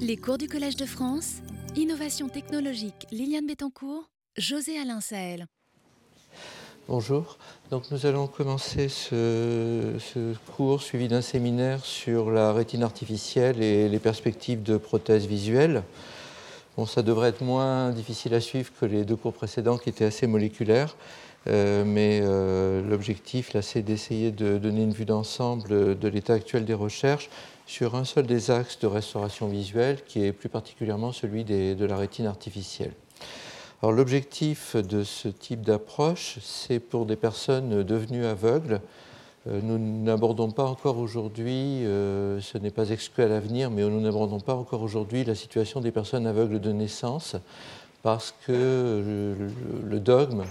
Les cours du Collège de France, Innovation technologique Liliane Bettencourt, José Alain Sahel. Bonjour, donc nous allons commencer ce, cours suivi d'un séminaire sur la rétine artificielle et les perspectives de prothèses visuelles. Bon, ça devrait être moins difficile à suivre que les deux cours précédents qui étaient assez moléculaires. Euh, mais euh, l'objectif, là, c'est d'essayer de donner une vue d'ensemble de l'état actuel des recherches sur un seul des axes de restauration visuelle, qui est plus particulièrement celui de la rétine artificielle. Alors, l'objectif de ce type d'approche, c'est pour des personnes devenues aveugles. Euh, nous n'abordons pas encore aujourd'hui, ce n'est pas exclu à l'avenir, mais nous n'abordons pas encore aujourd'hui la situation des personnes aveugles de naissance, parce que le dogme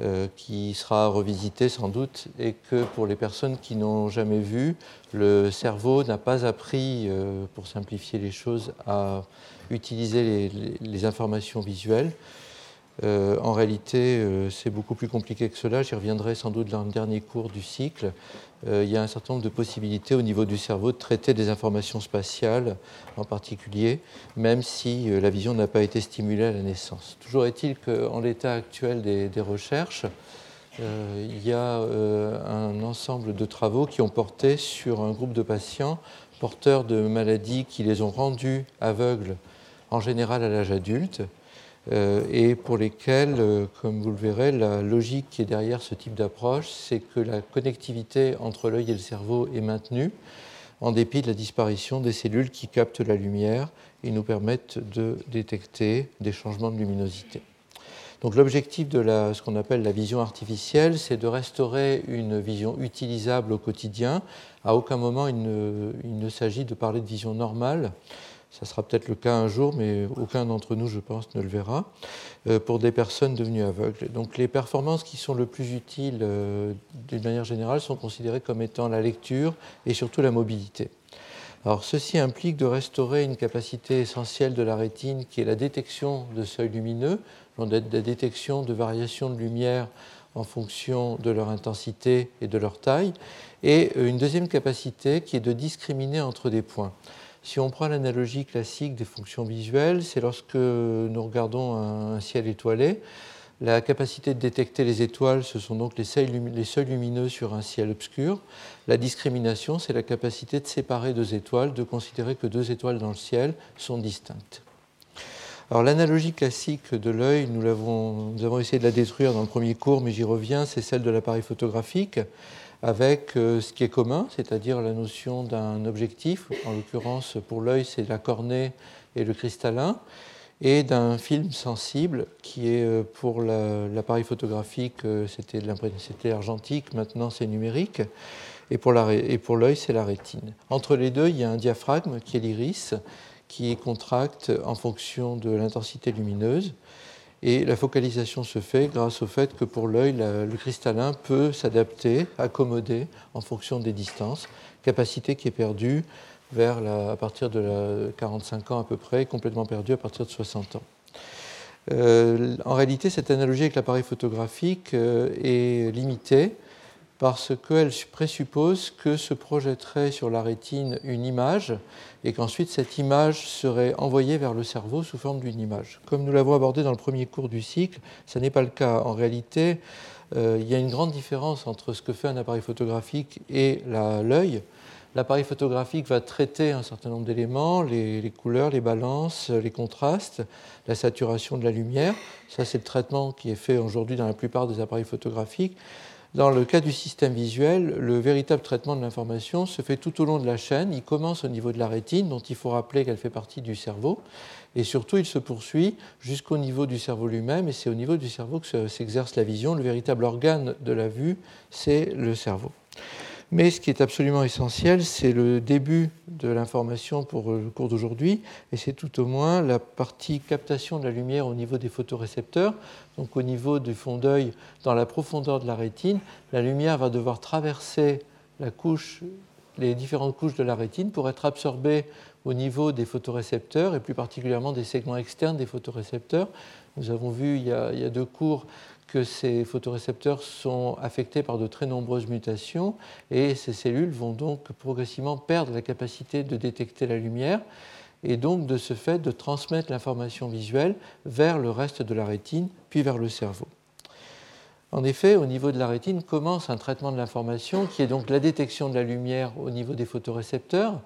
euh, qui sera revisité sans doute, et que pour les personnes qui n'ont jamais vu, le cerveau n'a pas appris, euh, pour simplifier les choses, à utiliser les informations visuelles. Euh, en réalité, euh, c'est beaucoup plus compliqué que cela. J'y reviendrai sans doute dans le dernier cours du cycle. Euh, il y a un certain nombre de possibilités au niveau du cerveau de traiter des informations spatiales en particulier, même si la vision n'a pas été stimulée à la naissance. Toujours est-il qu'en l'état actuel des, recherches, il y a un ensemble de travaux qui ont porté sur un groupe de patients porteurs de maladies qui les ont rendus aveugles en général à l'âge adulte et pour lesquels, euh, comme vous le verrez, la logique qui est derrière ce type d'approche, c'est que la connectivité entre l'œil et le cerveau est maintenue en dépit de la disparition des cellules qui captent la lumière et nous permettent de détecter des changements de luminosité. Donc l'objectif de ce qu'on appelle la vision artificielle, c'est de restaurer une vision utilisable au quotidien. À aucun moment il ne s'agit de parler de vision normale. Ça sera peut-être le cas un jour, mais aucun d'entre nous, je pense, ne le verra, euh, pour des personnes devenues aveugles. Donc les performances qui sont le plus utiles euh, d'une manière générale sont considérées comme étant la lecture et surtout la mobilité. Alors ceci implique de restaurer une capacité essentielle de la rétine qui est la détection de seuils lumineux, la détection de variations de lumière en fonction de leur intensité et de leur taille, et une deuxième capacité qui est de discriminer entre des points. Si on prend l'analogie classique des fonctions visuelles, c'est lorsque nous regardons un ciel étoilé, la capacité de détecter les étoiles, ce sont donc les seuils, lumineux sur un ciel obscur. La discrimination, c'est la capacité de séparer deux étoiles, de considérer que deux étoiles dans le ciel sont distinctes. Alors l'analogie classique de l'œil, nous, nous, avons essayé de la détruire dans le premier cours, mais j'y reviens, c'est celle de l'appareil photographique avec euh, ce qui est commun, c'est-à-dire la notion d'un objectif, en l'occurrence pour l'œil c'est la cornée et le cristallin, et d'un film sensible qui est euh, pour l'appareil photographique euh, c'était argentique, maintenant c'est numérique, et pour l'œil c'est la rétine. Entre les deux il y a un diaphragme qui est l'iris qui contracte en fonction de l'intensité lumineuse et la focalisation se fait grâce au fait que pour l'œil, le cristallin peut s'adapter, accommoder en fonction des distances, capacité qui est perdue vers à partir de la 45 ans à peu près, complètement perdue à partir de 60 ans. Euh, en réalité, cette analogie avec l'appareil photographique euh, est limitée parce qu'elle présuppose que se projetterait sur la rétine une image et qu'ensuite cette image serait envoyée vers le cerveau sous forme d'une image. Comme nous l'avons abordé dans le premier cours du cycle, ce n'est pas le cas. En réalité, euh, il y a une grande différence entre ce que fait un appareil photographique et l'œil. L'appareil photographique va traiter un certain nombre d'éléments, les, les, couleurs, les balances, les contrastes, la saturation de la lumière. Ça, c'est le traitement qui est fait aujourd'hui dans la plupart des appareils photographiques. Dans le cas du système visuel, le véritable traitement de l'information se fait tout au long de la chaîne. Il commence au niveau de la rétine, dont il faut rappeler qu'elle fait partie du cerveau, et surtout il se poursuit jusqu'au niveau du cerveau lui-même, et c'est au niveau du cerveau que s'exerce la vision. Le véritable organe de la vue, c'est le cerveau. Mais ce qui est absolument essentiel, c'est le début de l'information pour le cours d'aujourd'hui, et c'est tout au moins la partie captation de la lumière au niveau des photorécepteurs. Donc au niveau du fond d'œil, dans la profondeur de la rétine, la lumière va devoir traverser les différentes couches de la rétine pour être absorbée au niveau des photorécepteurs, et plus particulièrement des segments externes des photorécepteurs. Nous avons vu il y a, deux cours que ces photorécepteurs sont affectés par de très nombreuses mutations et ces cellules vont donc progressivement perdre la capacité de détecter la lumière et donc de ce fait de transmettre l'information visuelle vers le reste de la rétine, puis vers le cerveau. En effet, au niveau de la rétine commence un traitement de l'information qui est donc la détection de la lumière au niveau des photorécepteurs.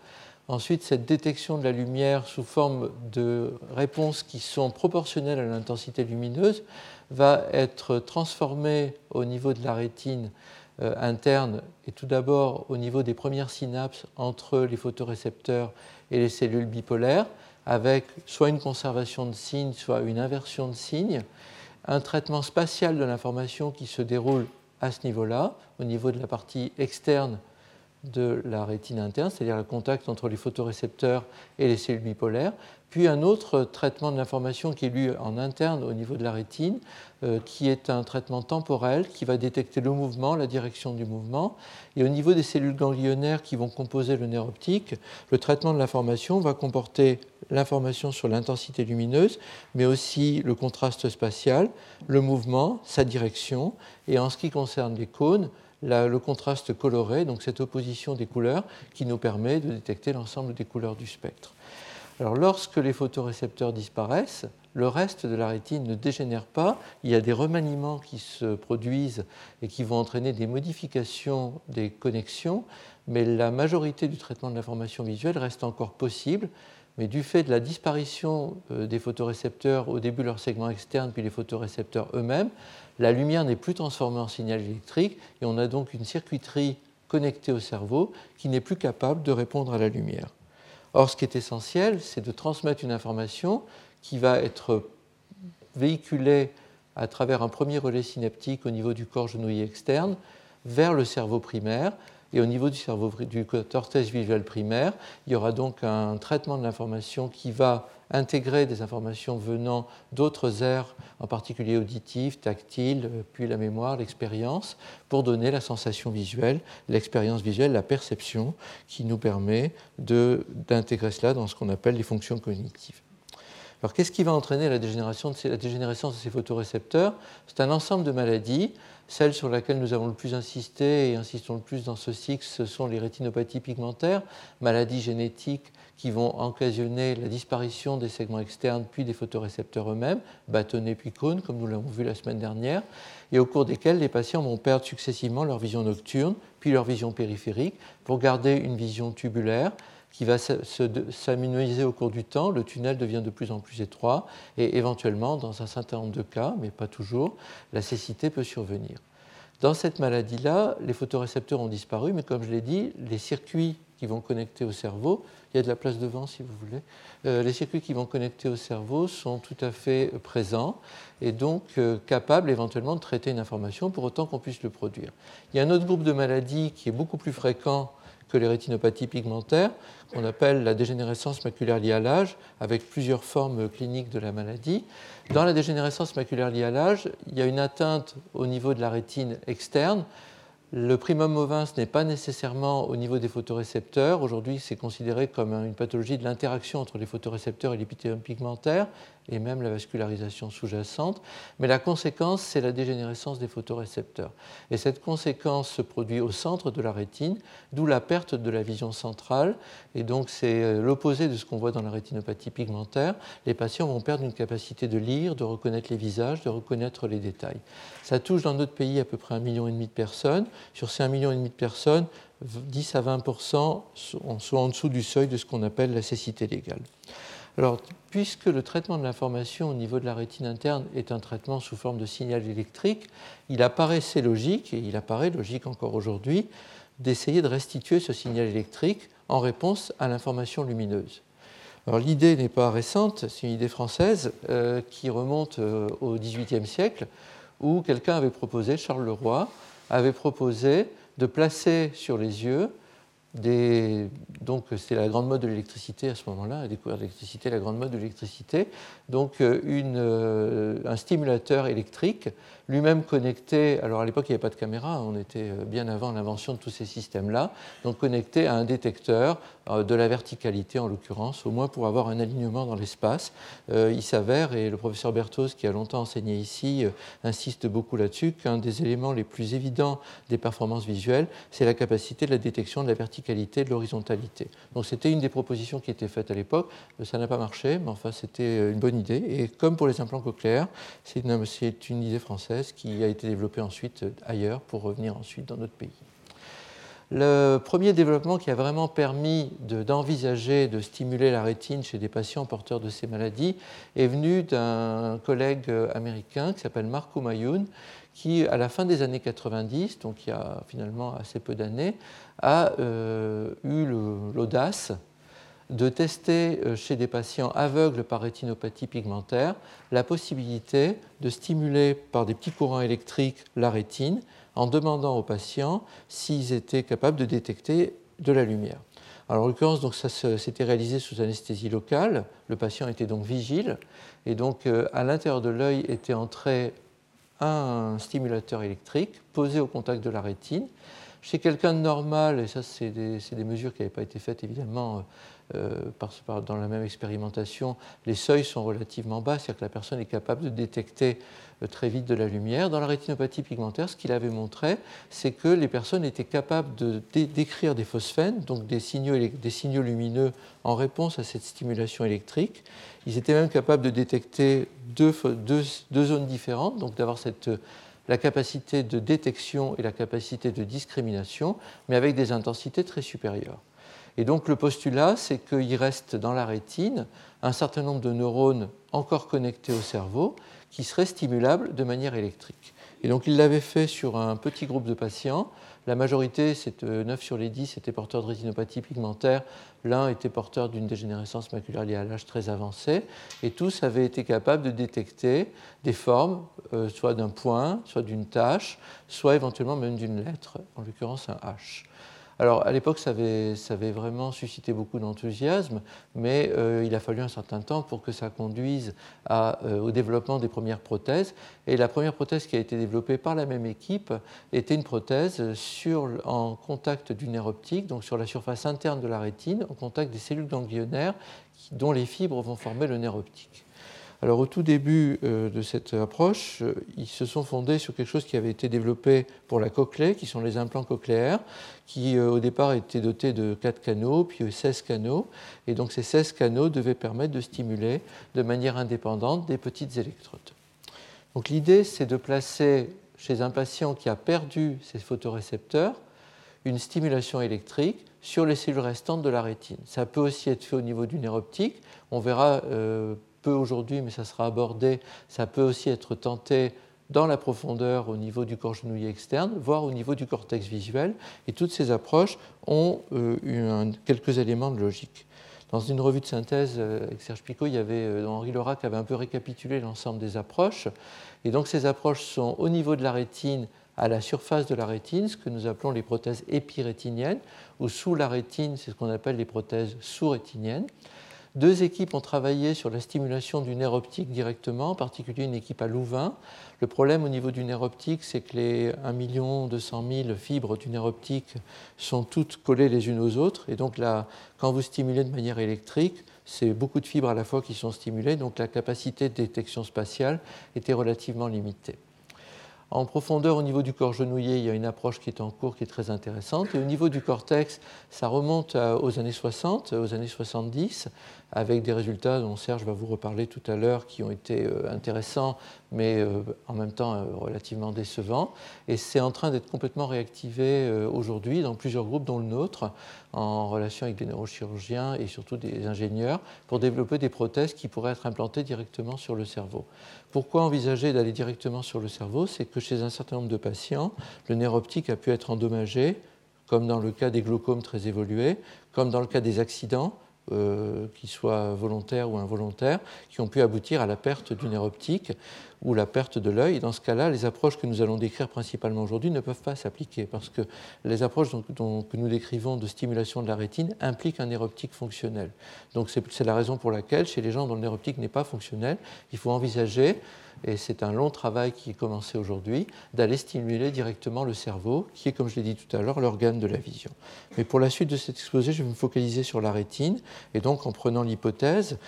Ensuite, cette détection de la lumière sous forme de réponses qui sont proportionnelles à l'intensité lumineuse va être transformée au niveau de la rétine euh, interne et tout d'abord au niveau des premières synapses entre les photorécepteurs et les cellules bipolaires, avec soit une conservation de signes, soit une inversion de signes, un traitement spatial de l'information qui se déroule à ce niveau-là, au niveau de la partie externe de la rétine interne, c'est-à-dire le contact entre les photorécepteurs et les cellules bipolaires, puis un autre traitement de l'information qui est lu en interne au niveau de la rétine, euh, qui est un traitement temporel qui va détecter le mouvement, la direction du mouvement. Et au niveau des cellules ganglionnaires qui vont composer le nerf optique, le traitement de l'information va comporter l'information sur l'intensité lumineuse, mais aussi le contraste spatial, le mouvement, sa direction, et en ce qui concerne les cônes, le contraste coloré, donc cette opposition des couleurs qui nous permet de détecter l'ensemble des couleurs du spectre. Alors lorsque les photorécepteurs disparaissent, le reste de la rétine ne dégénère pas, il y a des remaniements qui se produisent et qui vont entraîner des modifications des connexions, mais la majorité du traitement de l'information visuelle reste encore possible. Mais du fait de la disparition euh, des photorécepteurs, au début leur segment externe, puis les photorécepteurs eux-mêmes, la lumière n'est plus transformée en signal électrique et on a donc une circuiterie connectée au cerveau qui n'est plus capable de répondre à la lumière. Or, ce qui est essentiel, c'est de transmettre une information qui va être véhiculée à travers un premier relais synaptique au niveau du corps genouillé externe vers le cerveau primaire et au niveau du cerveau du cortex visuel primaire, il y aura donc un traitement de l'information qui va intégrer des informations venant d'autres aires, en particulier auditives, tactiles, puis la mémoire, l'expérience, pour donner la sensation visuelle, l'expérience visuelle, la perception, qui nous permet d'intégrer cela dans ce qu'on appelle les fonctions cognitives. Alors qu'est-ce qui va entraîner la, dégénérescence de ces photorécepteurs? C'est un ensemble de maladies. Celle sur laquelle nous avons le plus insisté et insistons le plus dans ce cycle, ce sont les rétinopathies pigmentaires, maladies génétiques qui vont occasionner la disparition des segments externes puis des photorécepteurs eux-mêmes, bâtonnets puis cônes, comme nous l'avons vu la semaine dernière, et au cours desquels les patients vont perdre successivement leur vision nocturne puis leur vision périphérique pour garder une vision tubulaire qui va s'amenuiser au cours du temps, le tunnel devient de plus en plus étroit et éventuellement, dans un certain nombre de cas, mais pas toujours, la cécité peut survenir. Dans cette maladie-là, les photorécepteurs ont disparu, mais comme je l'ai dit, les circuits qui vont connecter au cerveau, il y a de la place devant si vous voulez, euh, les circuits qui vont connecter au cerveau sont tout à fait présents et donc euh, capables éventuellement de traiter une information pour autant qu'on puisse le produire. Il y a un autre groupe de maladies qui est beaucoup plus fréquent que les rétinopathies pigmentaires, qu'on appelle la dégénérescence maculaire liée à l'âge, avec plusieurs formes cliniques de la maladie. Dans la dégénérescence maculaire liée à l'âge, il y a une atteinte au niveau de la rétine externe. Le primum movin, ce n'est pas nécessairement au niveau des photorécepteurs. Aujourd'hui, c'est considéré comme une pathologie de l'interaction entre les photorécepteurs et l'épithélium pigmentaire et même la vascularisation sous-jacente. Mais la conséquence, c'est la dégénérescence des photorécepteurs. Et cette conséquence se produit au centre de la rétine, d'où la perte de la vision centrale. Et donc, c'est euh, l'opposé de ce qu'on voit dans la rétinopathie pigmentaire. Les patients vont perdre une capacité de lire, de reconnaître les visages, de reconnaître les détails. Ça touche dans notre pays à peu près un million et demi de personnes. Sur ces un million et demi de personnes, 10 à 20% sont en dessous du seuil de ce qu'on appelle la cécité légale. Alors, puisque le traitement de l'information au niveau de la rétine interne est un traitement sous forme de signal électrique, il apparaissait logique, et il apparaît logique encore aujourd'hui, d'essayer de restituer ce signal électrique en réponse à l'information lumineuse. Alors l'idée n'est pas récente, c'est une idée française euh, qui remonte euh, au XVIIIe siècle, où quelqu'un avait proposé, Charles Leroy, avait proposé de placer sur les yeux donc c'est la grande mode de l'électricité à ce moment-là, la découverte l'électricité, la grande mode de l'électricité. Donc euh, euh, un stimulateur électrique lui-même connecté, alors à l'époque il n'y avait pas de caméra, on était euh, bien avant l'invention de tous ces systèmes-là, donc connecté à un détecteur de la verticalité en l'occurrence, au moins pour avoir un alignement dans l'espace. Il s'avère, et le professeur Berthoz qui a longtemps enseigné ici insiste beaucoup là-dessus, qu'un des éléments les plus évidents des performances visuelles, c'est la capacité de la détection de la verticalité de l'horizontalité. Donc c'était une des propositions qui était faite à l'époque. Ça n'a pas marché, mais enfin c'était une bonne idée. Et comme pour les implants cochléaires, c'est une, idée française qui a été développée ensuite ailleurs pour revenir ensuite dans notre pays. Le premier développement qui a vraiment permis d'envisager de, stimuler la rétine chez des patients porteurs de ces maladies est venu d'un collègue américain qui s'appelle Marco Mayoun, qui, à la fin des années 90, donc il y a finalement assez peu d'années, a euh, eu l'audace de tester euh, chez des patients aveugles par rétinopathie pigmentaire la possibilité de stimuler par des petits courants électriques la rétine en demandant aux patients s'ils étaient capables de détecter de la lumière. Alors, en l'occurrence, donc, ça s'était réalisé sous anesthésie locale. Le patient était donc vigile. Et donc, euh, à l'intérieur de l'œil était entré un stimulateur électrique posé au contact de la rétine. Chez quelqu'un de normal, et ça, c'est des, mesures qui n'avaient pas été faites évidemment euh, dans la même expérimentation, les seuils sont relativement bas, c'est-à-dire que la personne est capable de détecter euh, très vite de la lumière. Dans la rétinopathie pigmentaire, ce qu'il avait montré, c'est que les personnes étaient capables de d'écrire des phosphènes, donc des signaux, lumineux en réponse à cette stimulation électrique. Ils étaient même capables de détecter deux zones différentes, donc d'avoir cette la capacité de détection et la capacité de discrimination, mais avec des intensités très supérieures. Et donc le postulat, c'est qu'il reste dans la rétine un certain nombre de neurones encore connectés au cerveau qui seraient stimulables de manière électrique. Et donc il l'avait fait sur un petit groupe de patients. La majorité, 9 euh, sur les 10, étaient porteurs de rétinopathie pigmentaire. L'un était porteur d'une dégénérescence maculaire liée à l'âge très avancé. Et tous avaient été capables de détecter des formes, euh, soit d'un point, soit d'une tache, soit éventuellement même d'une lettre, en l'occurrence un H. Alors à l'époque, ça avait, vraiment suscité beaucoup d'enthousiasme, mais euh, il a fallu un certain temps pour que ça conduise euh, au développement des premières prothèses. Et la première prothèse qui a été développée par la même équipe était une prothèse en contact du nerf optique, donc sur la surface interne de la rétine, en contact des cellules ganglionnaires dont les fibres vont former le nerf optique. Alors au tout début euh, de cette approche, euh, ils se sont fondés sur quelque chose qui avait été développé pour la cochlée, qui sont les implants cochléaires, qui euh, au départ étaient dotés de 4 canaux, puis 16 canaux. Et donc ces 16 canaux devaient permettre de stimuler de manière indépendante des petites électrodes. Donc l'idée, c'est de placer chez un patient qui a perdu ses photorécepteurs une stimulation électrique sur les cellules restantes de la rétine. Ça peut aussi être fait au niveau du nerf optique. On verra aujourd'hui, mais ça sera abordé, ça peut aussi être tenté dans la profondeur au niveau du corps genouillé externe, voire au niveau du cortex visuel. Et toutes ces approches ont euh, eu quelques éléments de logique. Dans une revue de synthèse euh, avec Serge Picot, il y avait euh, Henri Laura qui avait un peu récapitulé l'ensemble des approches. Et donc ces approches sont au niveau de la rétine, à la surface de la rétine, ce que nous appelons les prothèses épirétiniennes, ou sous la rétine, c'est ce qu'on appelle les prothèses sous-rétiniennes. Deux équipes ont travaillé sur la stimulation du nerf optique directement, en particulier une équipe à Louvain. Le problème au niveau du nerf optique, c'est que les 1 200 000 fibres du nerf optique sont toutes collées les unes aux autres. Et donc là, quand vous stimulez de manière électrique, c'est beaucoup de fibres à la fois qui sont stimulées, donc la capacité de détection spatiale était relativement limitée. En profondeur, au niveau du corps genouillé, il y a une approche qui est en cours qui est très intéressante. Et au niveau du cortex, ça remonte aux années 60, aux années 70, avec des résultats dont Serge va vous reparler tout à l'heure, qui ont été euh, intéressants, mais euh, en même temps euh, relativement décevants. Et c'est en train d'être complètement réactivé aujourd'hui dans plusieurs groupes, dont le nôtre, en relation avec des neurochirurgiens et surtout des ingénieurs, pour développer des prothèses qui pourraient être implantées directement sur le cerveau. Pourquoi envisager d'aller directement sur le cerveau? C'est que chez un certain nombre de patients, le nerf optique a pu être endommagé, comme dans le cas des glaucomes très évolués, comme dans le cas des accidents, euh, qui soient volontaires ou involontaires, qui ont pu aboutir à la perte du nerf optique ou la perte de l'œil. Dans ce cas-là, les approches que nous allons décrire principalement aujourd'hui ne peuvent pas s'appliquer parce que les approches que nous décrivons de stimulation de la rétine impliquent un nerf optique fonctionnel. Donc c'est la raison pour laquelle, chez les gens dont le nerf optique n'est pas fonctionnel, il faut envisager et c'est un long travail qui est commencé aujourd'hui, d'aller stimuler directement le cerveau, qui est, comme je l'ai dit tout à l'heure, l'organe de la vision. Mais pour la suite de cet exposé, je vais me focaliser sur la rétine, et donc en prenant l'hypothèse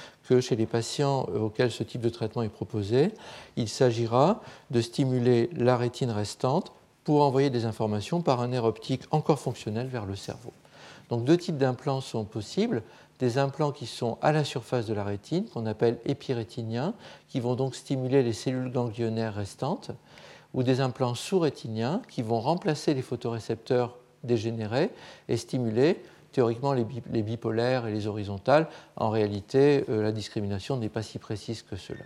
chez les patients auxquels ce type de traitement est proposé, il s'agira de stimuler la rétine restante pour envoyer des informations par un nerf optique encore fonctionnel vers le cerveau. Donc deux types d'implants sont possibles. Des implants qui sont à la surface de la rétine, qu'on appelle épirétiniens, qui vont donc stimuler les cellules ganglionnaires restantes, ou des implants sous-rétiniens qui vont remplacer les photorécepteurs dégénérés et stimuler théoriquement les bipolaires et les horizontales. En réalité, euh, la discrimination n'est pas si précise que cela.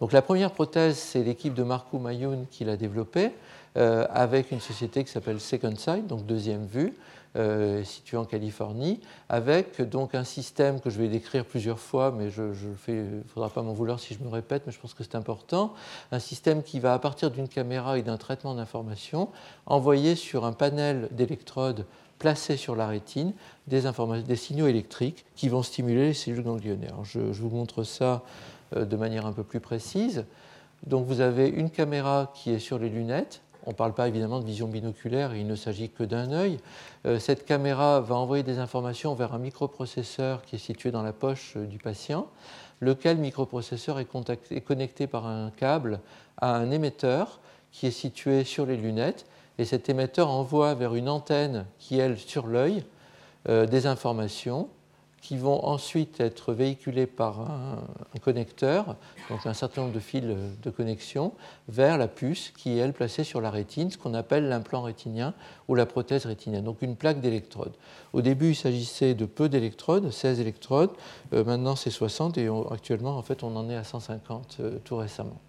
Donc la première prothèse, c'est l'équipe de Marco Mayoun qui l'a développée euh, avec une société qui s'appelle Second Sight, donc deuxième vue, euh, située en Californie, avec donc un système que je vais décrire plusieurs fois, mais il ne faudra pas m'en vouloir si je me répète, mais je pense que c'est important, un système qui va, à partir d'une caméra et d'un traitement d'information, envoyer sur un panel d'électrodes placés sur la rétine des, signaux électriques qui vont stimuler les cellules ganglionnaires. Je, vous montre ça euh, de manière un peu plus précise. Donc vous avez une caméra qui est sur les lunettes. On ne parle pas évidemment de vision binoculaire, il ne s'agit que d'un œil. Euh, cette caméra va envoyer des informations vers un microprocesseur qui est situé dans la poche euh, du patient, lequel microprocesseur est connecté par un câble à un émetteur qui est situé sur les lunettes et cet émetteur envoie vers une antenne qui, elle, sur l'œil, euh, des informations qui vont ensuite être véhiculées par un, connecteur, donc un certain nombre de fils de connexion, vers la puce qui est, elle, placée sur la rétine, ce qu'on appelle l'implant rétinien ou la prothèse rétinienne, donc une plaque d'électrodes. Au début, il s'agissait de peu d'électrodes, 16 électrodes, euh, maintenant c'est 60 et actuellement, en fait, on en est à 150 euh, tout récemment.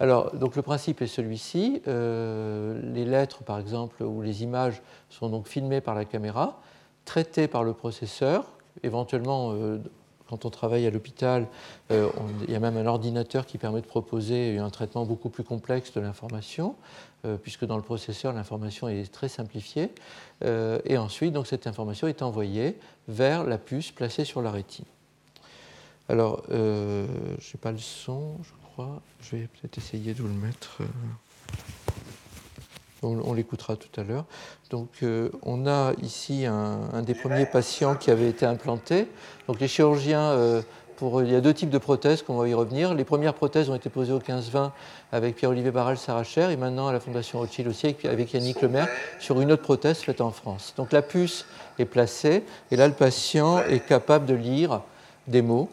Alors, donc le principe est celui-ci. Euh, les lettres, par exemple, ou les images sont donc filmées par la caméra, traitées par le processeur. Éventuellement, euh, quand on travaille à l'hôpital, euh, il y a même un ordinateur qui permet de proposer un traitement beaucoup plus complexe de l'information, puisque dans le processeur, l'information est très simplifiée. et ensuite, donc, cette information est envoyée vers la puce placée sur la rétine. Alors, je n'ai pas le son, je vais peut-être essayer de vous le mettre. Euh, on, l'écoutera tout à l'heure. Donc, euh, on a ici un, des premiers patients qui avait été implanté. Donc, les chirurgiens, euh, il y a deux types de prothèses, qu'on va y revenir. Les premières prothèses ont été posées au 15-20 avec Pierre-Olivier Barral Saracher et maintenant à la Fondation Rothschild aussi avec Yannick Lemaire sur une autre prothèse faite en France. Donc, la puce est placée et là, le patient est capable de lire des mots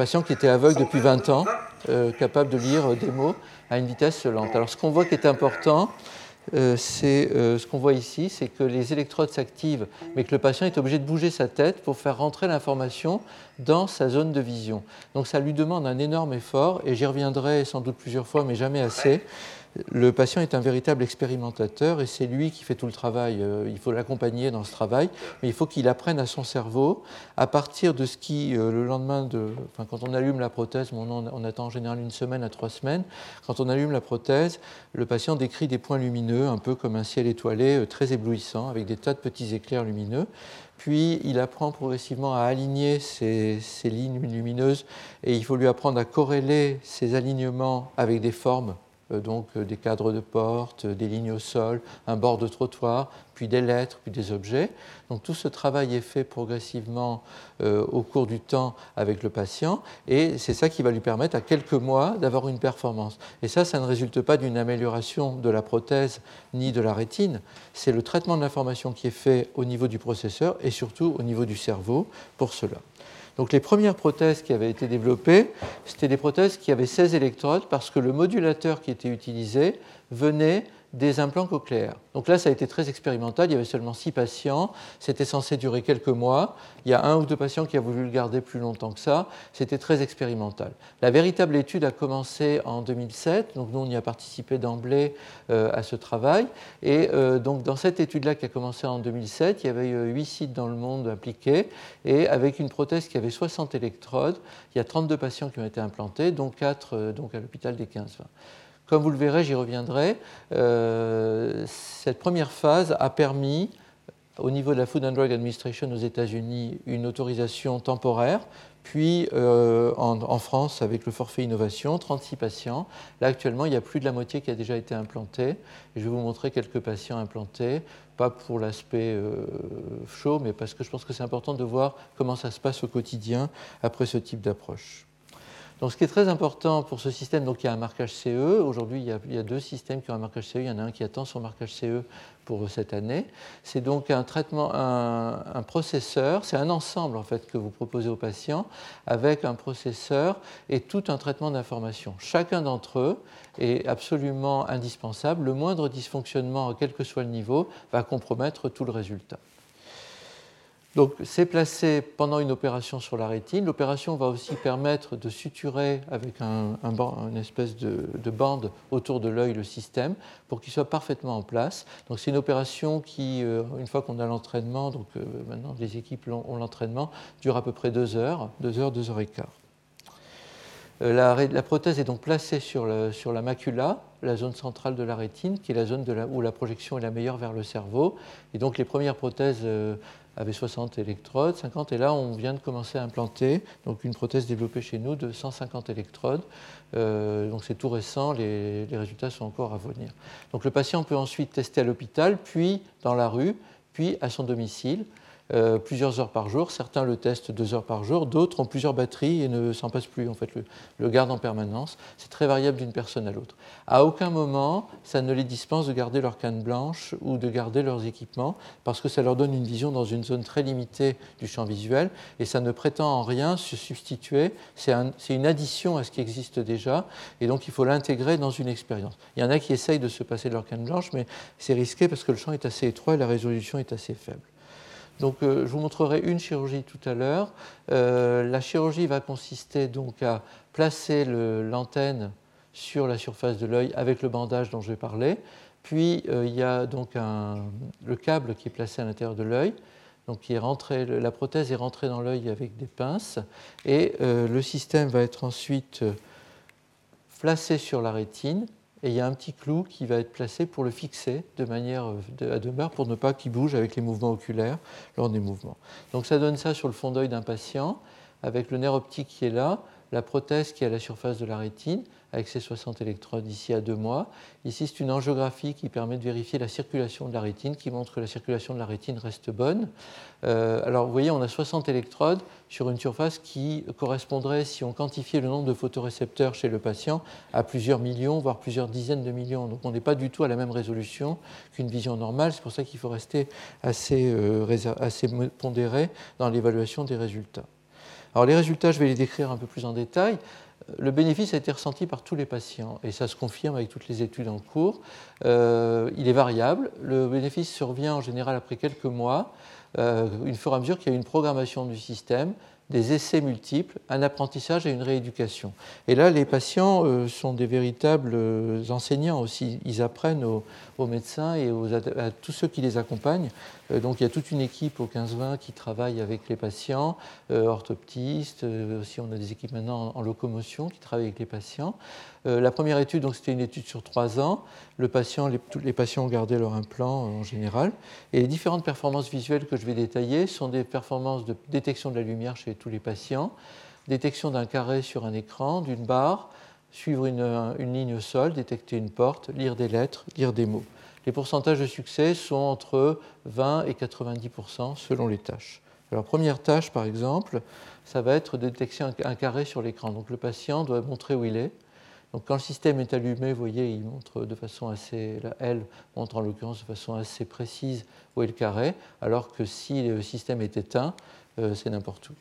patient qui était aveugle depuis 20 ans, euh, capable de lire des mots à une vitesse lente. Alors ce qu'on voit qui est important, euh, c'est euh, ce qu'on voit ici, c'est que les électrodes s'activent, mais que le patient est obligé de bouger sa tête pour faire rentrer l'information dans sa zone de vision. Donc ça lui demande un énorme effort, et j'y reviendrai sans doute plusieurs fois, mais jamais assez le patient est un véritable expérimentateur et c'est lui qui fait tout le travail. Euh, il faut l'accompagner dans ce travail, mais il faut qu'il apprenne à son cerveau à partir de ce qui, euh, le lendemain quand on allume la prothèse, on attend en général une semaine à trois semaines. Quand on allume la prothèse, le patient décrit des points lumineux, un peu comme un ciel étoilé euh, très éblouissant, avec des tas de petits éclairs lumineux. Puis il apprend progressivement à aligner ces, lignes lumineuses et il faut lui apprendre à corréler ces alignements avec des formes donc euh, des cadres de porte, des lignes au sol, un bord de trottoir, puis des lettres, puis des objets. Donc tout ce travail est fait progressivement euh, au cours du temps avec le patient et c'est ça qui va lui permettre à quelques mois d'avoir une performance. Et ça, ça ne résulte pas d'une amélioration de la prothèse ni de la rétine, c'est le traitement de l'information qui est fait au niveau du processeur et surtout au niveau du cerveau pour cela. Donc les premières prothèses qui avaient été développées, c'était des prothèses qui avaient 16 électrodes parce que le modulateur qui était utilisé venait des implants cochléaires. Donc là, ça a été très expérimental. Il y avait seulement six patients. C'était censé durer quelques mois. Il y a un ou deux patients qui ont voulu le garder plus longtemps que ça. C'était très expérimental. La véritable étude a commencé en 2007. Donc nous, on y a participé d'emblée euh, à ce travail. Et euh, donc dans cette étude-là qui a commencé en 2007, il y avait huit sites dans le monde impliqués. Et avec une prothèse qui avait 60 électrodes, il y a 32 patients qui ont été implantés, dont 4 euh, donc à l'hôpital des 15-20. Comme vous le verrez, j'y reviendrai, euh, cette première phase a permis, au niveau de la Food and Drug Administration aux États-Unis, une autorisation temporaire, puis euh, en, France, avec le forfait innovation, 36 patients. Là, actuellement, il y a plus de la moitié qui a déjà été implanté. je vais vous montrer quelques patients implantés, pas pour l'aspect euh, chaud, mais parce que je pense que c'est important de voir comment ça se passe au quotidien après ce type d'approche. Donc, ce qui est très important pour ce système, donc il y a un marquage CE. Aujourd'hui, il, y a deux systèmes qui ont un marquage CE. Il y en a un qui attend son marquage CE pour cette année. C'est donc un traitement, un, processeur. C'est un ensemble en fait que vous proposez aux patients avec un processeur et tout un traitement d'information. Chacun d'entre eux est absolument indispensable. Le moindre dysfonctionnement, quel que soit le niveau, va compromettre tout le résultat. Donc c'est placé pendant une opération sur la rétine. L'opération va aussi permettre de suturer avec un, une espèce de, bande autour de l'œil le système pour qu'il soit parfaitement en place. Donc c'est une opération qui, euh, une fois qu'on a l'entraînement, donc euh, maintenant les équipes ont, l'entraînement, dure à peu près deux heures, deux heures, deux heures et quart. Euh, la, prothèse est donc placée sur, la macula, la zone centrale de la rétine, qui est la zone où la projection est la meilleure vers le cerveau. Et donc les premières prothèses avait 60 électrodes, 50, et là on vient de commencer à implanter donc une prothèse développée chez nous de 150 électrodes. Euh, donc c'est tout récent, les, résultats sont encore à venir. Donc le patient peut ensuite tester à l'hôpital, puis dans la rue, puis à son domicile. Euh, plusieurs heures par jour. Certains le testent deux heures par jour, d'autres ont plusieurs batteries et ne s'en passent plus, en fait, le, le gardent en permanence. C'est très variable d'une personne à l'autre. À aucun moment, ça ne les dispense de garder leur canne blanche ou de garder leurs équipements, parce que ça leur donne une vision dans une zone très limitée du champ visuel, et ça ne prétend en rien se substituer. C'est une addition à ce qui existe déjà, et donc il faut l'intégrer dans une expérience. Il y en a qui essayent de se passer de leur canne blanche, mais c'est risqué parce que le champ est assez étroit et la résolution est assez faible. Donc, euh, je vous montrerai une chirurgie tout à l'heure. Euh, la chirurgie va consister donc à placer l'antenne sur la surface de l'œil avec le bandage dont je vais parler. Puis euh, il y a donc le câble qui est placé à l'intérieur de l'œil. Donc la prothèse est rentrée dans l'œil avec des pinces et le système va être ensuite placé sur la rétine et il y a un petit clou qui va être placé pour le fixer de manière euh, à demeure pour ne pas qu'il bouge avec les mouvements oculaires lors des mouvements. Donc ça donne ça sur le fond d'œil d'un patient avec le nerf optique qui est là, la prothèse qui est à la surface de la rétine avec ses 60 électrodes ici à deux mois. Ici, c'est une angiographie qui permet de vérifier la circulation de la rétine, qui montre que la circulation de la rétine reste bonne. Euh, alors, vous voyez, on a 60 électrodes sur une surface qui correspondrait, si on quantifiait le nombre de photorécepteurs chez le patient, à plusieurs millions, voire plusieurs dizaines de millions. Donc, on n'est pas du tout à la même résolution qu'une vision normale. C'est pour ça qu'il faut rester assez, euh, assez pondéré dans l'évaluation des résultats. Alors, les résultats, je vais les décrire un peu plus en détail le bénéfice a été ressenti par tous les patients et ça se confirme avec toutes les études en cours. Euh, il est variable. Le bénéfice survient en général après quelques mois, euh, une fois à mesure qu'il y a une programmation du système, des essais multiples, un apprentissage et une rééducation. Et là, les patients euh, sont des véritables euh, enseignants aussi. Ils apprennent aux, médecins et à tous ceux qui les accompagnent. Euh, donc il y a toute une équipe au 15-20 qui travaille avec les patients, orthoptistes, aussi on a des équipes maintenant en, locomotion qui travaillent avec les patients. la première étude, c'était une étude sur trois ans. Les patients ont gardé leur implant en général. Et les différentes performances visuelles que je vais détailler sont des performances de détection de la lumière chez tous les patients, détection d'un carré sur un écran, d'une barre, suivre une, ligne au sol, détecter une porte, lire des lettres, lire des mots. Les pourcentages de succès sont entre 20 et 90% selon les tâches. Alors, première tâche, par exemple, ça va être de détecter un, carré sur l'écran. Donc, le patient doit montrer où il est. Donc, quand le système est allumé, vous voyez, il montre de façon assez. La L montre en l'occurrence de façon assez précise où est le carré, alors que si le système est éteint, euh, c'est n'importe où.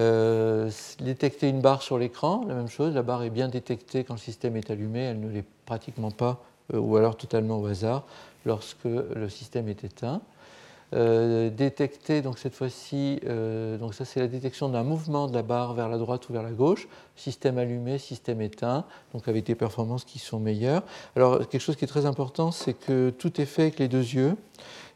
Euh, détecter une barre sur l'écran, la même chose, la barre est bien détectée quand le système est allumé, elle ne l'est pratiquement pas, ou alors totalement au hasard, lorsque le système est éteint. Euh, détecter, donc cette fois-ci, donc ça c'est la détection d'un mouvement de la barre vers la droite ou vers la gauche, système allumé, système éteint, donc avec des performances qui sont meilleures. Alors quelque chose qui est très important, c'est que tout est fait avec les deux yeux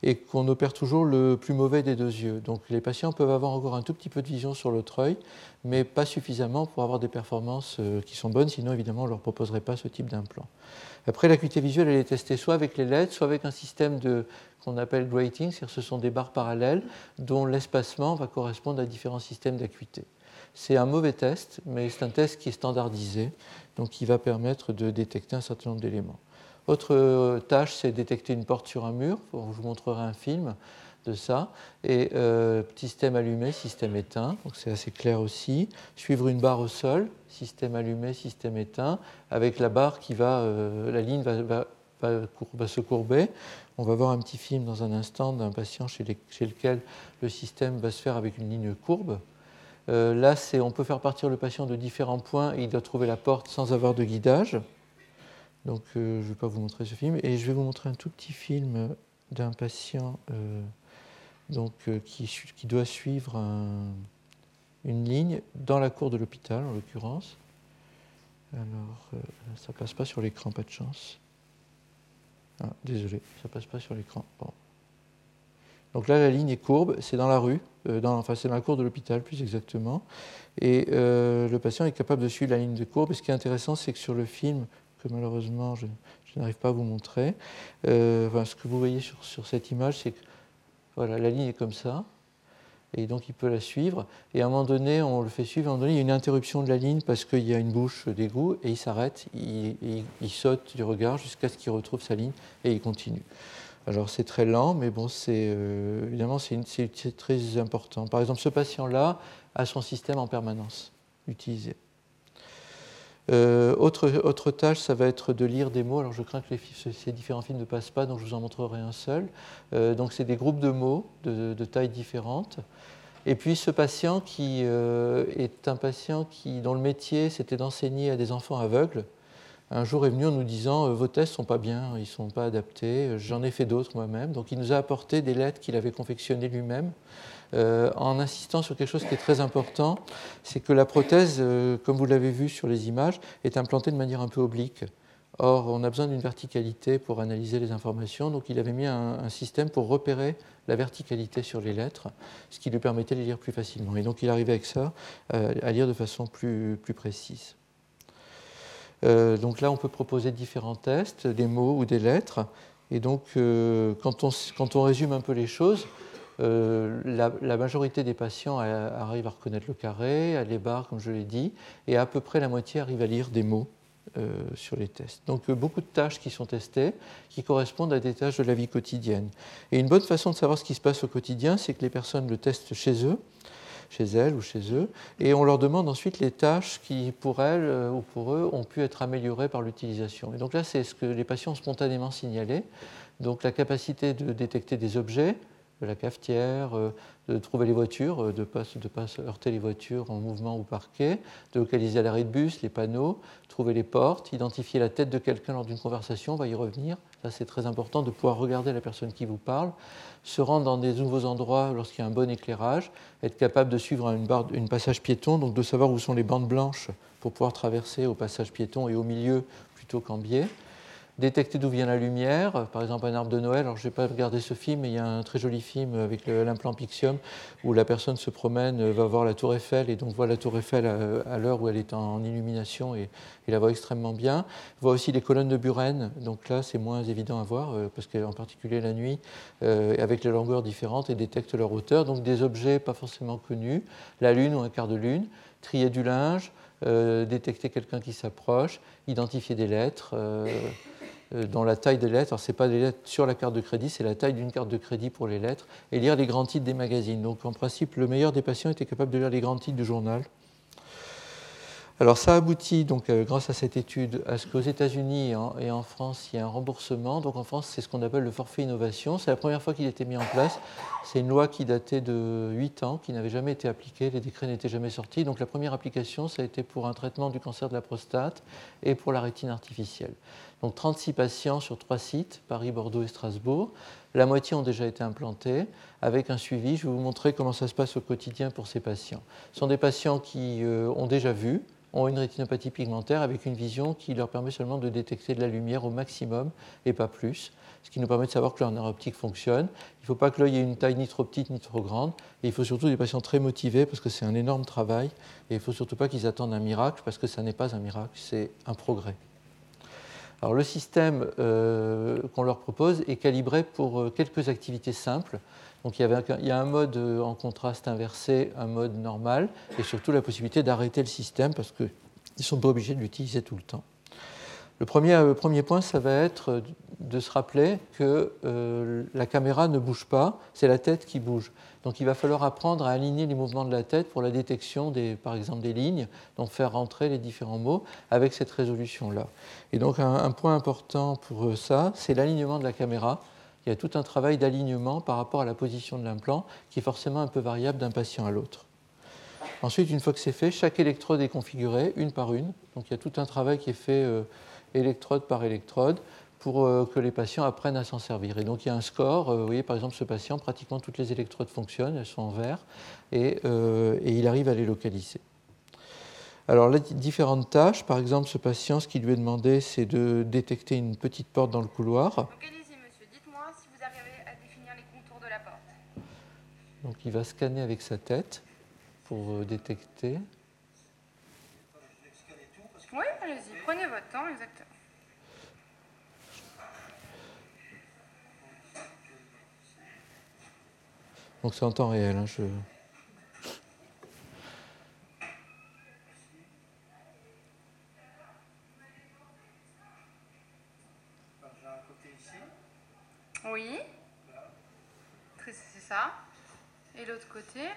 et qu'on opère toujours le plus mauvais des deux yeux. Donc les patients peuvent avoir encore un tout petit peu de vision sur l'autre œil, mais pas suffisamment pour avoir des performances euh, qui sont bonnes, sinon évidemment on ne leur proposerait pas ce type d'implant. Après, l'acuité visuelle, elle est testée soit avec les LED, soit avec un système qu'on appelle grating, c'est-à-dire ce sont des barres parallèles dont l'espacement va correspondre à différents systèmes d'acuité. C'est un mauvais test, mais c'est un test qui est standardisé, donc qui va permettre de détecter un certain nombre d'éléments. Autre euh, tâche, c'est détecter une porte sur un mur. Je vous montrerai un film. de ça. Et système allumé, système éteint, donc c'est assez clair aussi. Suivre une barre au sol, système allumé, système éteint, avec la barre qui va, la ligne va, se courber. On va voir un petit film dans un instant d'un patient chez, lequel le système va se faire avec une ligne courbe. Euh, là, on peut faire partir le patient de différents points et il doit trouver la porte sans avoir de guidage. Donc, euh, je ne vais pas vous montrer ce film. Et je vais vous montrer un tout petit film d'un patient euh, donc, qui, doit suivre une ligne dans la cour de l'hôpital, en l'occurrence. Alors, ça passe pas sur l'écran, pas de chance. Ah, désolé, ça passe pas sur l'écran. Donc là, la ligne est courbe, c'est dans la rue, euh, dans, enfin c'est dans la cour de l'hôpital plus exactement, et euh, le patient est capable de suivre la ligne de courbe. Et ce qui est intéressant, c'est que sur le film, que malheureusement je, n'arrive pas à vous montrer, euh, ce que vous voyez sur, sur cette image, c'est que voilà, la ligne est comme ça, et donc il peut la suivre. Et à un moment donné, on le fait suivre, à un moment donné, il y a une interruption de la ligne parce qu'il y a une bouche d'égout, et il s'arrête, il, il, saute du regard jusqu'à ce qu'il retrouve sa ligne, et il continue. Alors c'est très lent, mais bon, c'est euh, évidemment c'est très important. Par exemple, ce patient-là a son système en permanence utilisé. Euh, autre, autre, tâche, ça va être de lire des mots. Alors je crains que ces différents films ne passent pas, donc je vous en montrerai un seul. Euh, donc c'est des groupes de mots de, tailles différentes. Et puis ce patient qui est un patient qui, dont le métier c'était d'enseigner à des enfants aveugles, un jour est venu en nous disant euh, vos tests sont pas bien, ils sont pas adaptés. J'en ai fait d'autres moi-même. Donc il nous a apporté des lettres qu'il avait confectionnées lui-même. Euh, en insistant sur quelque chose qui est très important, c'est que la prothèse, euh, comme vous l'avez vu sur les images, est implantée de manière un peu oblique. Or, on a besoin d'une verticalité pour analyser les informations, donc il avait mis un, système pour repérer la verticalité sur les lettres, ce qui lui permettait de les lire plus facilement. Et donc il arrivait avec ça à lire de façon plus, précise. Euh, donc là, on peut proposer différents tests, des mots ou des lettres. Et donc, euh, quand, on, résume un peu les choses, euh, la, majorité des patients arrivent à reconnaître le carré, les barres, comme je l'ai dit, et à peu près la moitié arrive à lire des mots sur les tests. Donc beaucoup de tâches qui sont testées, qui correspondent à des tâches de la vie quotidienne. Et une bonne façon de savoir ce qui se passe au quotidien, c'est que les personnes le testent chez eux chez elles ou chez eux, et on leur demande ensuite les tâches qui, pour elles euh, ou pour eux, ont pu être améliorées par l'utilisation. Et donc là, c'est ce que les patients ont spontanément signalé. Donc la capacité de détecter des objets, la cafetière, euh, de trouver les voitures, euh, de ne pas, pas, heurter les voitures en mouvement ou parquet, de localiser l'arrêt de bus, les panneaux, trouver les portes, identifier la tête de quelqu'un lors d'une conversation, on va y revenir. Ça, c'est très important de pouvoir regarder la personne qui vous parle, se rendre dans des nouveaux endroits lorsqu'il y a un bon éclairage, être capable de suivre barre, une passage piéton, donc de savoir où sont les bandes blanches pour pouvoir traverser au passage piéton et au milieu plutôt qu'en biais détecter d'où vient la lumière, par exemple un arbre de Noël. Alors je n'ai pas regardé ce film, mais il y a un très joli film avec l'implant Pixium où la personne se promène, va voir la tour Eiffel et donc voit la tour Eiffel à, l'heure où elle est en illumination et, la voit extrêmement bien. Voit aussi les colonnes de Buren, donc là c'est moins évident à voir euh, parce qu'en particulier la nuit, euh, avec les longueurs différentes et détecte leur hauteur. Donc des objets pas forcément connus, la lune ou un quart de lune, trier du linge, euh, détecter quelqu'un qui s'approche, identifier des lettres. Dans la taille des lettres. Ce n'est pas des lettres sur la carte de crédit, c'est la taille d'une carte de crédit pour les lettres, et lire les grands titres des magazines. Donc en principe, le meilleur des patients était capable de lire les grands titres du journal. Alors ça aboutit, donc, euh, grâce à cette étude, à ce qu'aux États-Unis et, en France, il y a un remboursement. Donc en France, c'est ce qu'on appelle le forfait innovation. C'est la première fois qu'il été mis en place. C'est une loi qui datait de 8 ans, qui n'avait jamais été appliquée. Les décrets n'étaient jamais sortis. Donc la première application, ça a été pour un traitement du cancer de la prostate et pour la rétine artificielle. Donc 36 patients sur trois sites, Paris, Bordeaux et Strasbourg. La moitié ont déjà été implantés avec un suivi. Je vais vous montrer comment ça se passe au quotidien pour ces patients. Ce sont des patients qui euh, ont déjà vu, ont une rétinopathie pigmentaire avec une vision qui leur permet seulement de détecter de la lumière au maximum et pas plus, ce qui nous permet de savoir que leur nerf optique fonctionne. Il ne faut pas que l'œil ait une taille ni trop petite ni trop grande, il faut surtout des patients très motivés parce que c'est un énorme travail, et il ne faut surtout pas qu'ils attendent un miracle parce que ça n'est pas un miracle, c'est un progrès. Alors le système euh, qu'on leur propose est calibré pour euh, quelques activités simples. Donc il y, il y, a un mode euh, en contraste inversé, un mode normal, et surtout la possibilité d'arrêter le système parce qu'ils ne sont pas obligés de l'utiliser tout le temps. Le premier, premier, point, ça va être de se rappeler que euh, la caméra ne bouge pas, c'est la tête qui bouge. Donc il va falloir apprendre à aligner les mouvements de la tête pour la détection, des, par exemple, des lignes, donc faire rentrer les différents mots avec cette résolution-là. Et donc un, point important pour ça, c'est l'alignement de la caméra. Il y a tout un travail d'alignement par rapport à la position de l'implant qui est forcément un peu variable d'un patient à l'autre. Ensuite, une fois que c'est fait, chaque électrode est configurée une par une. Donc il y a tout un travail qui est fait euh, électrode par électrode pour euh, que les patients apprennent à s'en servir. Et donc il y a un score. Euh, vous voyez, par exemple, ce patient, pratiquement toutes les électrodes fonctionnent, elles sont en vert, et, il arrive à les localiser. Alors, les différentes tâches, par exemple, ce patient, ce qui lui est demandé, c'est de détecter une petite porte dans le couloir. Localisez, monsieur. Dites-moi si vous arrivez à définir les contours de la porte. Donc, il va scanner avec sa tête pour détecter. Oui, allez-y, prenez votre temps, exactement. Donc c'est en temps réel. Hein, je... Oui. C'est ça. Et l'autre côté?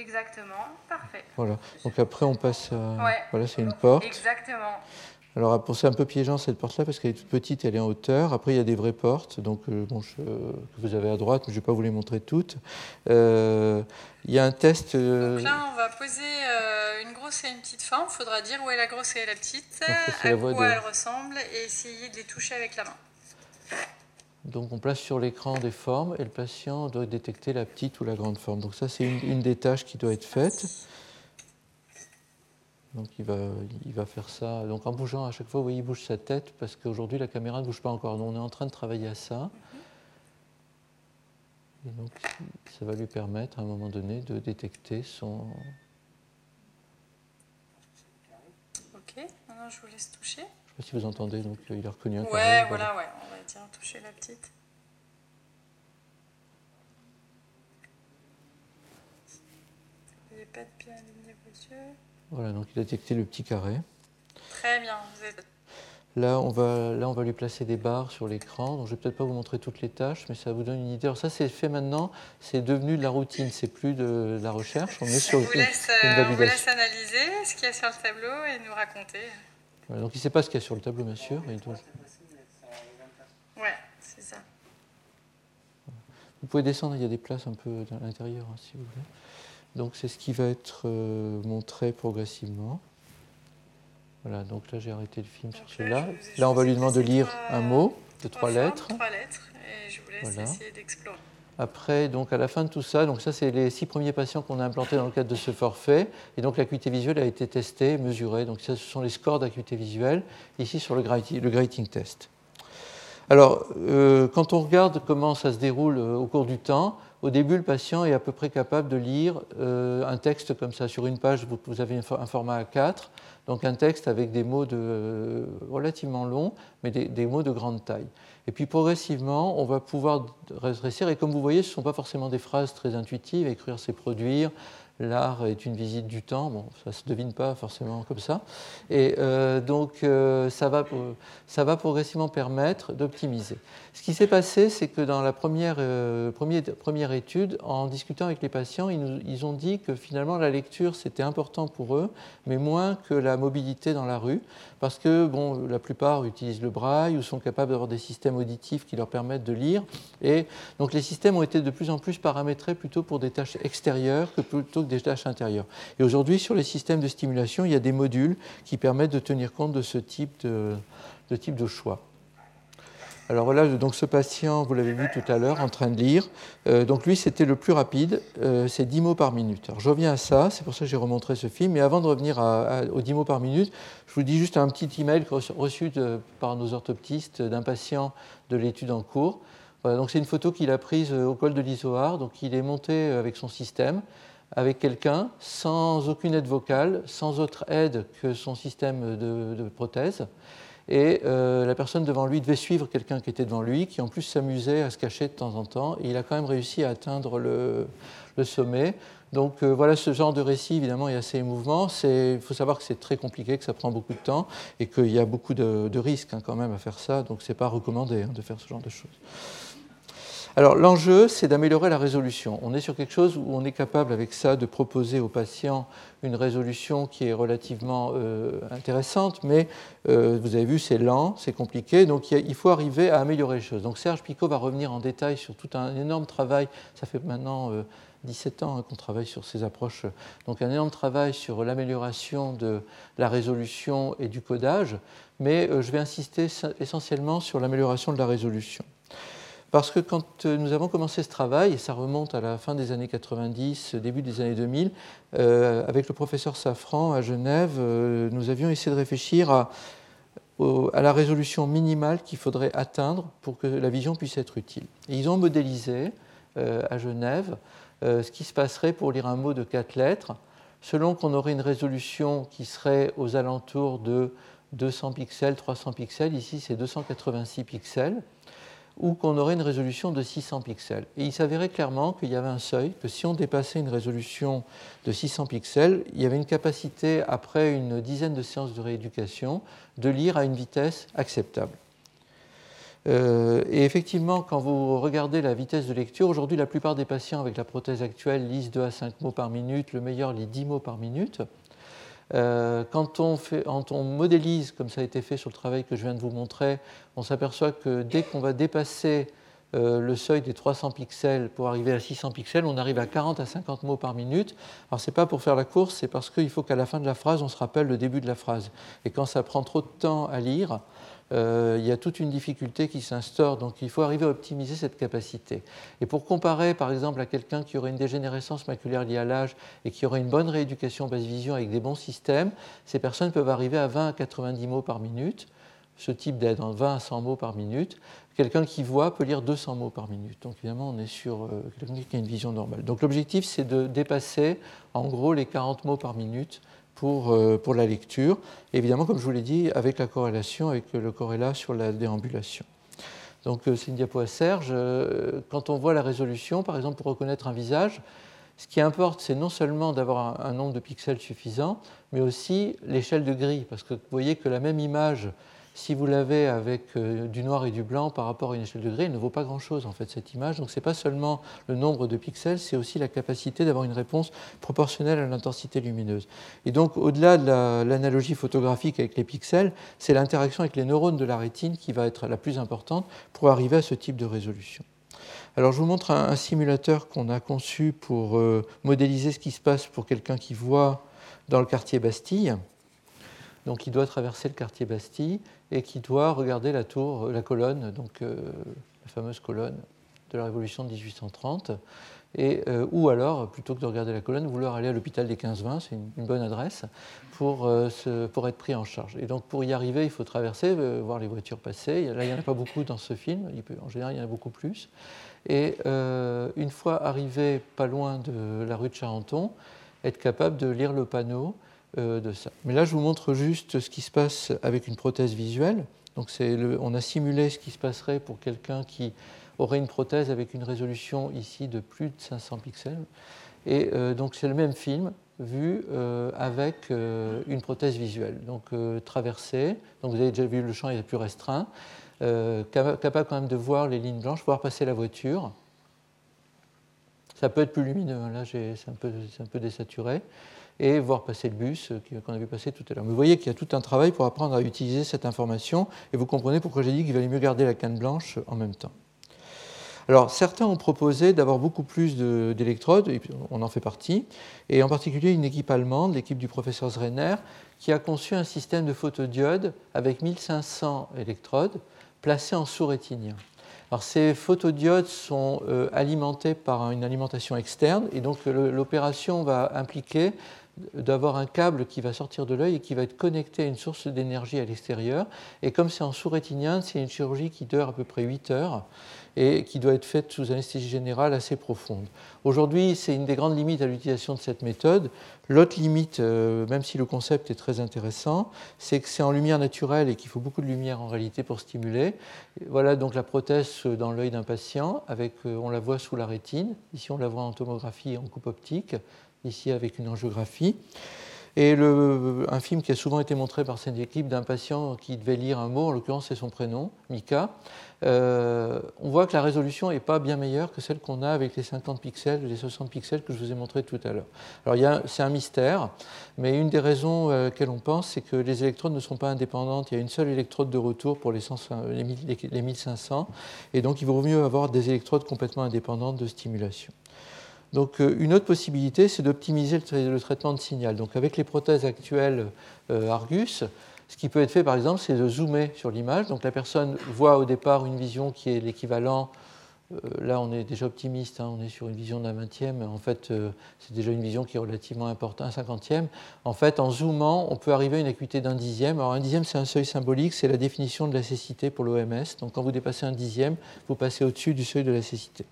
Exactement, parfait. Voilà, donc après on passe à... Voilà, c'est une porte. Exactement. Alors pour c'est un peu piégeant cette porte-là parce qu'elle est toute petite, elle est en hauteur. Après il y a des vraies portes, donc euh, bon, que vous avez à droite, mais je ne vais pas vous les montrer toutes. Euh, il y a un test. Euh, donc là on va poser une grosse et une petite forme. Il faudra dire où est la grosse et la petite, à quoi elles ressemblent et essayer de les toucher avec la main. Donc on place sur l'écran des formes et le patient doit détecter la petite ou la grande forme. Donc ça c'est une, des tâches qui doit être faite. Donc il va, faire ça. Donc en bougeant à chaque fois, vous voyez, il bouge sa tête parce qu'aujourd'hui la caméra ne bouge pas encore. Donc on est en train de travailler à ça. Et donc ça va lui permettre à un moment donné de détecter son... Ok, maintenant je vous laisse toucher si vous entendez, donc euh, il a reconnu un Ouais, voilà, ouais, on va dire toucher la petite. Pas de bien aligner vos yeux. Voilà, donc il a détecté le petit carré. Très bien, vous êtes... Là on, va, là, on va lui placer des barres sur l'écran. Donc, je ne vais peut-être pas vous montrer toutes les tâches, mais ça vous donne une idée. Alors, ça, c'est fait maintenant. C'est devenu de la routine. C'est plus de, la recherche. On, est sur vous laisse, euh, on vous laisse analyser ce qu'il y a sur le tableau et nous raconter donc il ne sait pas ce qu'il y a sur le tableau, bien sûr. Ouais, c'est ça. Vous pouvez descendre, il y a des places un peu à l'intérieur, hein, si vous voulez. Donc c'est ce qui va être euh, montré progressivement. Voilà, donc là j'ai arrêté le film sur celui-là. Là on va lui demander de lire un mot de trois lettres. Trois lettres, et je vous laisse essayer d'explorer. Après, donc à la fin de tout ça, donc ça c'est les six premiers patients qu'on a implantés dans le cadre de ce forfait, et donc l'acuité visuelle a été testée, mesurée. Donc ça, ce sont les scores d'acuité visuelle ici sur le grating, test. Alors, euh, quand on regarde comment ça se déroule euh, au cours du temps, au début, le patient est à peu près capable de lire euh, un texte comme ça. Sur une page, vous, avez un format A4, donc un texte avec des mots de, relativement longs, mais des, mots de grande taille. Et puis progressivement, on va pouvoir rétrécir, et comme vous voyez, ce ne sont pas forcément des phrases très intuitives, écrire c'est produire, l'art est une visite du temps. Bon, ça ne se devine pas forcément comme ça. Et euh, donc, euh, ça, va, ça va progressivement permettre d'optimiser. Ce qui s'est passé, c'est que dans la première, euh, première, première, étude, en discutant avec les patients, ils, nous, ils ont dit que finalement la lecture c'était important pour eux, mais moins que la mobilité dans la rue, parce que bon, la plupart utilisent le braille ou sont capables d'avoir des systèmes auditifs qui leur permettent de lire. Et donc les systèmes ont été de plus en plus paramétrés plutôt pour des tâches extérieures que plutôt des tâches intérieures. Et aujourd'hui, sur les systèmes de stimulation, il y a des modules qui permettent de tenir compte de ce type de, choix. Alors voilà, donc ce patient, vous l'avez vu tout à l'heure, en train de lire. Euh, donc lui, c'était le plus rapide, euh, c'est 10 mots par minute. Alors je reviens à ça, c'est pour ça que j'ai remontré ce film. Mais avant de revenir aux 10 mots par minute, je vous dis juste un petit email reçu par nos orthoptistes d'un patient de l'étude en cours. Voilà, donc c'est une photo qu'il a prise au col de l'Isoar. Donc il est monté avec son système, avec quelqu'un, sans aucune aide vocale, sans autre aide que son système de, prothèse. Et euh, la personne devant lui devait suivre quelqu'un qui était devant lui, qui en plus s'amusait à se cacher de temps en temps. Et il a quand même réussi à atteindre le, sommet. Donc euh, voilà, ce genre de récit, évidemment, est assez émouvant. Il faut savoir que c'est très compliqué, que ça prend beaucoup de temps et qu'il y a beaucoup de, risques hein, quand même à faire ça. Donc ce n'est pas recommandé hein, de faire ce genre de choses. Alors l'enjeu, c'est d'améliorer la résolution. On est sur quelque chose où on est capable avec ça de proposer aux patients une résolution qui est relativement euh, intéressante, mais euh, vous avez vu, c'est lent, c'est compliqué, donc il, faut arriver à améliorer les choses. Donc Serge Picot va revenir en détail sur tout un énorme travail, ça fait maintenant 17 euh, ans hein, qu'on travaille sur ces approches, donc un énorme travail sur l'amélioration de la résolution et du codage, mais je vais insister essentiellement sur l'amélioration de la résolution. Parce que quand euh, nous avons commencé ce travail, et ça remonte à la fin des années 90, début des années 2000, euh, avec le professeur Safran à Genève, euh, nous avions essayé de réfléchir à, la résolution minimale qu'il faudrait atteindre pour que la vision puisse être utile. Ils ont modélisé à Genève ce qui se passerait pour lire un mot de quatre lettres, selon qu'on aurait une résolution qui serait aux alentours de 200 pixels, 300 pixels, ici c'est 286 pixels ou qu'on aurait une résolution de 600 pixels. Et il s'avérait clairement qu'il y avait un seuil, que si on dépassait une résolution de 600 pixels, il y avait une capacité, après une dizaine de séances de rééducation, de lire à une vitesse acceptable. Euh, et effectivement, quand vous regardez la vitesse de lecture, aujourd'hui, la plupart des patients avec la prothèse actuelle lisent 2 à 5 mots par minute, le meilleur lit 10 mots par minute. Euh, quand, on modélise, comme ça a été fait sur le travail que je viens de vous montrer, on s'aperçoit que dès qu'on va dépasser euh, le seuil des 300 pixels pour arriver à 600 pixels, on arrive à 40 à 50 mots par minute. Alors ce n'est pas pour faire la course, c'est parce qu'il faut qu'à la fin de la phrase, on se rappelle le début de la phrase. Et quand ça prend trop de temps à lire, euh, il y a toute une difficulté qui s'instaure. Donc il faut arriver à optimiser cette capacité. Et pour comparer par exemple à quelqu'un qui aurait une dégénérescence maculaire liée à l'âge et qui aurait une bonne rééducation basse vision avec des bons systèmes, ces personnes peuvent arriver à 20 à 90 mots par minute. Ce type d'aide, 20 à 100 mots par minute. Quelqu'un qui voit peut lire 200 mots par minute. Donc évidemment, on est sur euh, quelqu'un qui a une vision normale. Donc l'objectif, c'est de dépasser en gros les 40 mots par minute pour, euh, pour la lecture. évidemment, comme je vous l'ai dit, avec la corrélation, avec le corrélat sur la déambulation. Donc euh, c'est une diapo à Serge. Euh, quand on voit la résolution, par exemple, pour reconnaître un visage, ce qui importe, c'est non seulement d'avoir un, nombre de pixels suffisant, mais aussi l'échelle de gris. Parce que vous voyez que la même image si vous l'avez avec euh, du noir et du blanc par rapport à une échelle de gris, elle ne vaut pas grand-chose en fait cette image. Donc ce n'est pas seulement le nombre de pixels, c'est aussi la capacité d'avoir une réponse proportionnelle à l'intensité lumineuse. Et donc au-delà de l'analogie photographique avec les pixels, c'est l'interaction avec les neurones de la rétine qui va être la plus importante pour arriver à ce type de résolution. Alors je vous montre un, simulateur qu'on a conçu pour euh, modéliser ce qui se passe pour quelqu'un qui voit dans le quartier Bastille. Donc il doit traverser le quartier Bastille et qui doit regarder la tour, la colonne, donc euh, la fameuse colonne de la Révolution de 1830. Et, euh, ou alors, plutôt que de regarder la colonne, vouloir aller à l'hôpital des 15-20, c'est une, bonne adresse, pour, euh, pour, être pris en charge. Et donc pour y arriver, il faut traverser, voir les voitures passer. Là, il n'y en a pas beaucoup dans ce film, en général, il y en a beaucoup plus. Et une fois arrivé pas loin de la rue de Charenton, être capable de lire le panneau euh, de ça. Mais là, je vous montre juste ce qui se passe avec une prothèse visuelle. Donc, on a simulé ce qui se passerait pour quelqu'un qui aurait une prothèse avec une résolution ici de plus de 500 pixels. Et euh, donc, c'est le même film vu euh, avec une prothèse visuelle. Donc, traversée. Donc, vous avez déjà vu le champ est plus restreint. capable quand même de voir les lignes blanches, voir passer la voiture. Ça peut être plus lumineux. Hein. Là, c'est un peu désaturé et voir passer le bus euh, qu'on a vu passer tout à l'heure. Vous voyez qu'il y a tout un travail pour apprendre à utiliser cette information et vous comprenez pourquoi j'ai dit qu'il valait mieux garder la canne blanche en même temps. Alors, certains ont proposé d'avoir beaucoup plus d'électrodes, on en fait partie, et en particulier une équipe allemande, l'équipe du professeur Zrenner, qui a conçu un système de photodiodes avec 1500 électrodes placées en sous-rétinien. Alors, ces photodiodes sont euh, alimentés par une alimentation externe, et donc l'opération va impliquer d'avoir un câble qui va sortir de l'œil et qui va être connecté à une source d'énergie à l'extérieur. Et comme c'est en sous-rétinien, c'est une chirurgie qui dure à peu près 8 heures. et qui doit être faite sous anesthésie générale assez profonde. Aujourd'hui, c'est une des grandes limites à l'utilisation de cette méthode. L'autre limite, euh, même si le concept est très intéressant, c'est que c'est en lumière naturelle et qu'il faut beaucoup de lumière en réalité pour stimuler. Voilà donc la prothèse dans l'œil d'un patient, avec, euh, on la voit sous la rétine. Ici, on la voit en tomographie en coupe optique, ici avec une angiographie. Et un film qui a souvent été montré par cette équipe d'un patient qui devait lire un mot, en l'occurrence c'est son prénom, Mika, euh, on voit que la résolution n'est pas bien meilleure que celle qu'on a avec les 50 pixels, les 60 pixels que je vous ai montré tout à l'heure. Alors c'est un mystère, mais une des raisons à laquelle on pense, c'est que les électrodes ne sont pas indépendantes. Il y a une seule électrode de retour pour les, les 1500, et donc il vaut mieux avoir des électrodes complètement indépendantes de stimulation. Donc euh, une autre possibilité, c'est d'optimiser le, traitement de signal. Donc avec les prothèses actuelles euh, Argus, ce qui peut être fait, par exemple, c'est de zoomer sur l'image. Donc la personne voit au départ une vision qui est l'équivalent. Euh, là, on est déjà optimiste, hein, on est sur une vision d'un vingtième. En fait, c'est déjà une vision qui est relativement importante, un cinquantième. En fait, en zoomant, on peut arriver à une acuité d'un dixième. Alors, un dixième, c'est un seuil symbolique, c'est la définition de la cécité pour l'OMS. Donc, quand vous dépassez un dixième, vous passez au-dessus du seuil de la cécité.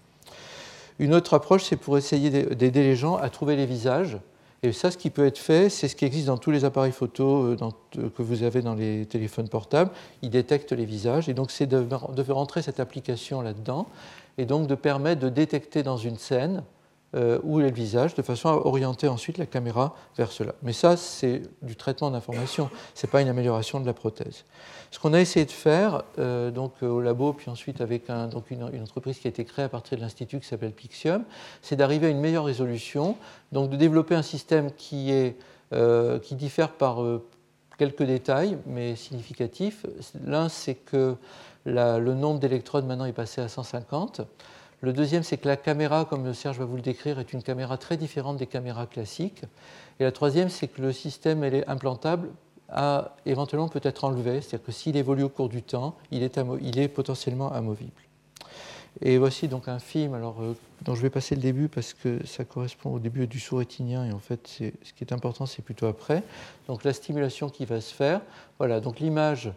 Une autre approche, c'est pour essayer d'aider les gens à trouver les visages. Et ça, ce qui peut être fait, c'est ce qui existe dans tous les appareils photo euh, euh, que vous avez dans les téléphones portables. Ils détectent les visages. Et donc, c'est de, de rentrer cette application là-dedans et donc de permettre de détecter dans une scène euh, où est le visage, de façon à orienter ensuite la caméra vers cela. Mais ça, c'est du traitement d'information, ce n'est pas une amélioration de la prothèse. Ce qu'on a essayé de faire euh, donc, euh, au labo, puis ensuite avec donc une, entreprise qui a été créée à partir de l'Institut qui s'appelle Pixium, c'est d'arriver à une meilleure résolution, donc de développer un système qui, est, qui diffère par quelques détails, mais significatifs. L'un, c'est que le nombre d'électrodes maintenant est passé à 150. Le deuxième, c'est que la caméra, comme Serge va vous le décrire, est une caméra très différente des caméras classiques. Et la troisième, c'est que le système elle est implantable à éventuellement peut être enlevé, c'est-à-dire que s'il évolue au cours du temps, il est, potentiellement amovible. Et voici donc un film alors, euh, dont je vais passer le début parce que ça correspond au début du sous-rétinien et en fait ce qui est important c'est plutôt après. Donc la stimulation qui va se faire, voilà, donc l'image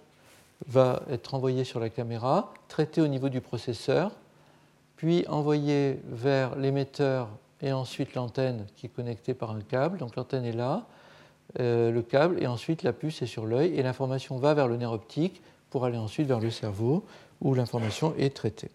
va être envoyée sur la caméra, traitée au niveau du processeur, puis envoyé vers l'émetteur et ensuite l'antenne qui est connectée par un câble. Donc l'antenne est là, euh, le câble, et ensuite la puce est sur l'œil, et l'information va vers le nerf optique pour aller ensuite vers le cerveau où l'information est traitée.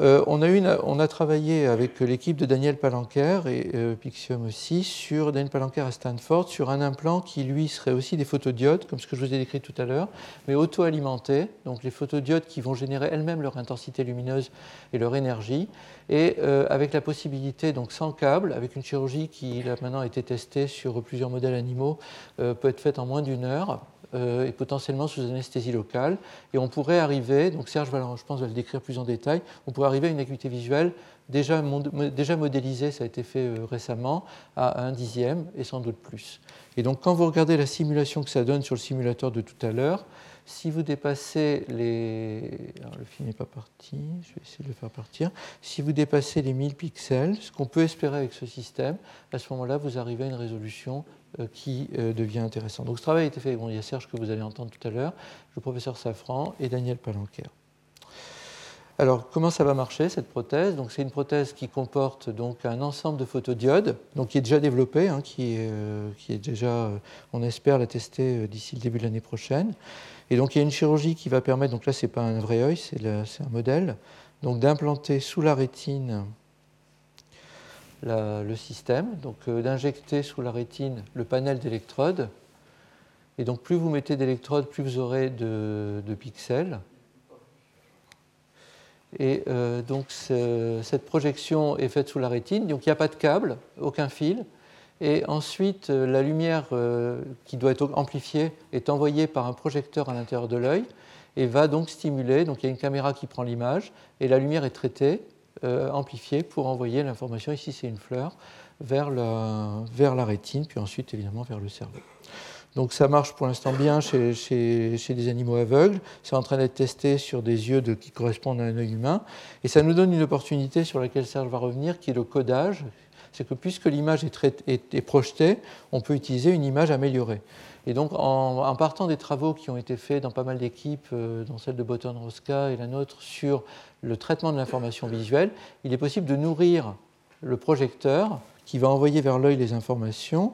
Euh, on, a travaillé avec l'équipe de Daniel Palanquer et euh, Pixium aussi sur Daniel Palanquer à Stanford sur un implant qui lui serait aussi des photodiodes, comme ce que je vous ai décrit tout à l'heure, mais auto-alimentés, donc les photodiodes qui vont générer elles-mêmes leur intensité lumineuse et leur énergie, et euh, avec la possibilité, donc sans câble, avec une chirurgie qui a maintenant été testée sur plusieurs modèles animaux, peut être faite en moins d'une heure et potentiellement sous anesthésie locale. Et on pourrait arriver, donc Serge va, je pense, va le décrire plus en détail, on pourrait arriver à une acuité visuelle déjà, déjà modélisée, ça a été fait euh, récemment, à un dixième et sans doute plus. Et donc quand vous regardez la simulation que ça donne sur le simulateur de tout à l'heure, si vous dépassez les. Alors, le film n'est pas parti, je vais essayer de le faire partir. Si vous dépassez les 1000 pixels, ce qu'on peut espérer avec ce système, à ce moment-là, vous arrivez à une résolution euh, qui euh, devient intéressant. Donc ce travail a été fait, bon, il y a Serge que vous allez entendre tout à l'heure, le professeur Safran et Daniel Palanquer. Alors, comment ça va marcher cette prothèse? C'est une prothèse qui comporte donc un ensemble de photodiodes, donc qui est déjà développé, hein, qui, est, euh, déjà, on espère la tester d'ici le début de l'année prochaine. Et donc, il y a une chirurgie qui va permettre, donc là, c'est pas un vrai œil, c'est un modèle, donc d'implanter sous la rétine le système, donc euh, d'injecter sous la rétine le panel d'électrodes. Et donc plus vous mettez d'électrodes, plus vous aurez de, pixels. Et euh, donc cette projection est faite sous la rétine, donc il n'y a pas de câble, aucun fil. Et ensuite, euh, la lumière qui doit être amplifiée est envoyée par un projecteur à l'intérieur de l'œil et va donc stimuler. Donc il y a une caméra qui prend l'image et la lumière est traitée euh, amplifié pour envoyer l'information, ici c'est une fleur, vers la, vers la rétine, puis ensuite évidemment vers le cerveau. Donc ça marche pour l'instant bien chez, chez, chez, des animaux aveugles, c'est en train d'être testé sur des yeux de, qui correspondent à un œil humain, et ça nous donne une opportunité sur laquelle Serge va revenir, qui est le codage. c'est que puisque l'image est, projetée, on peut utiliser une image améliorée. Et donc, en, partant des travaux qui ont été faits dans pas mal d'équipes, euh, dont celle de Botton Rosca et la nôtre, sur le traitement de l'information visuelle, il est possible de nourrir le projecteur qui va envoyer vers l'œil les informations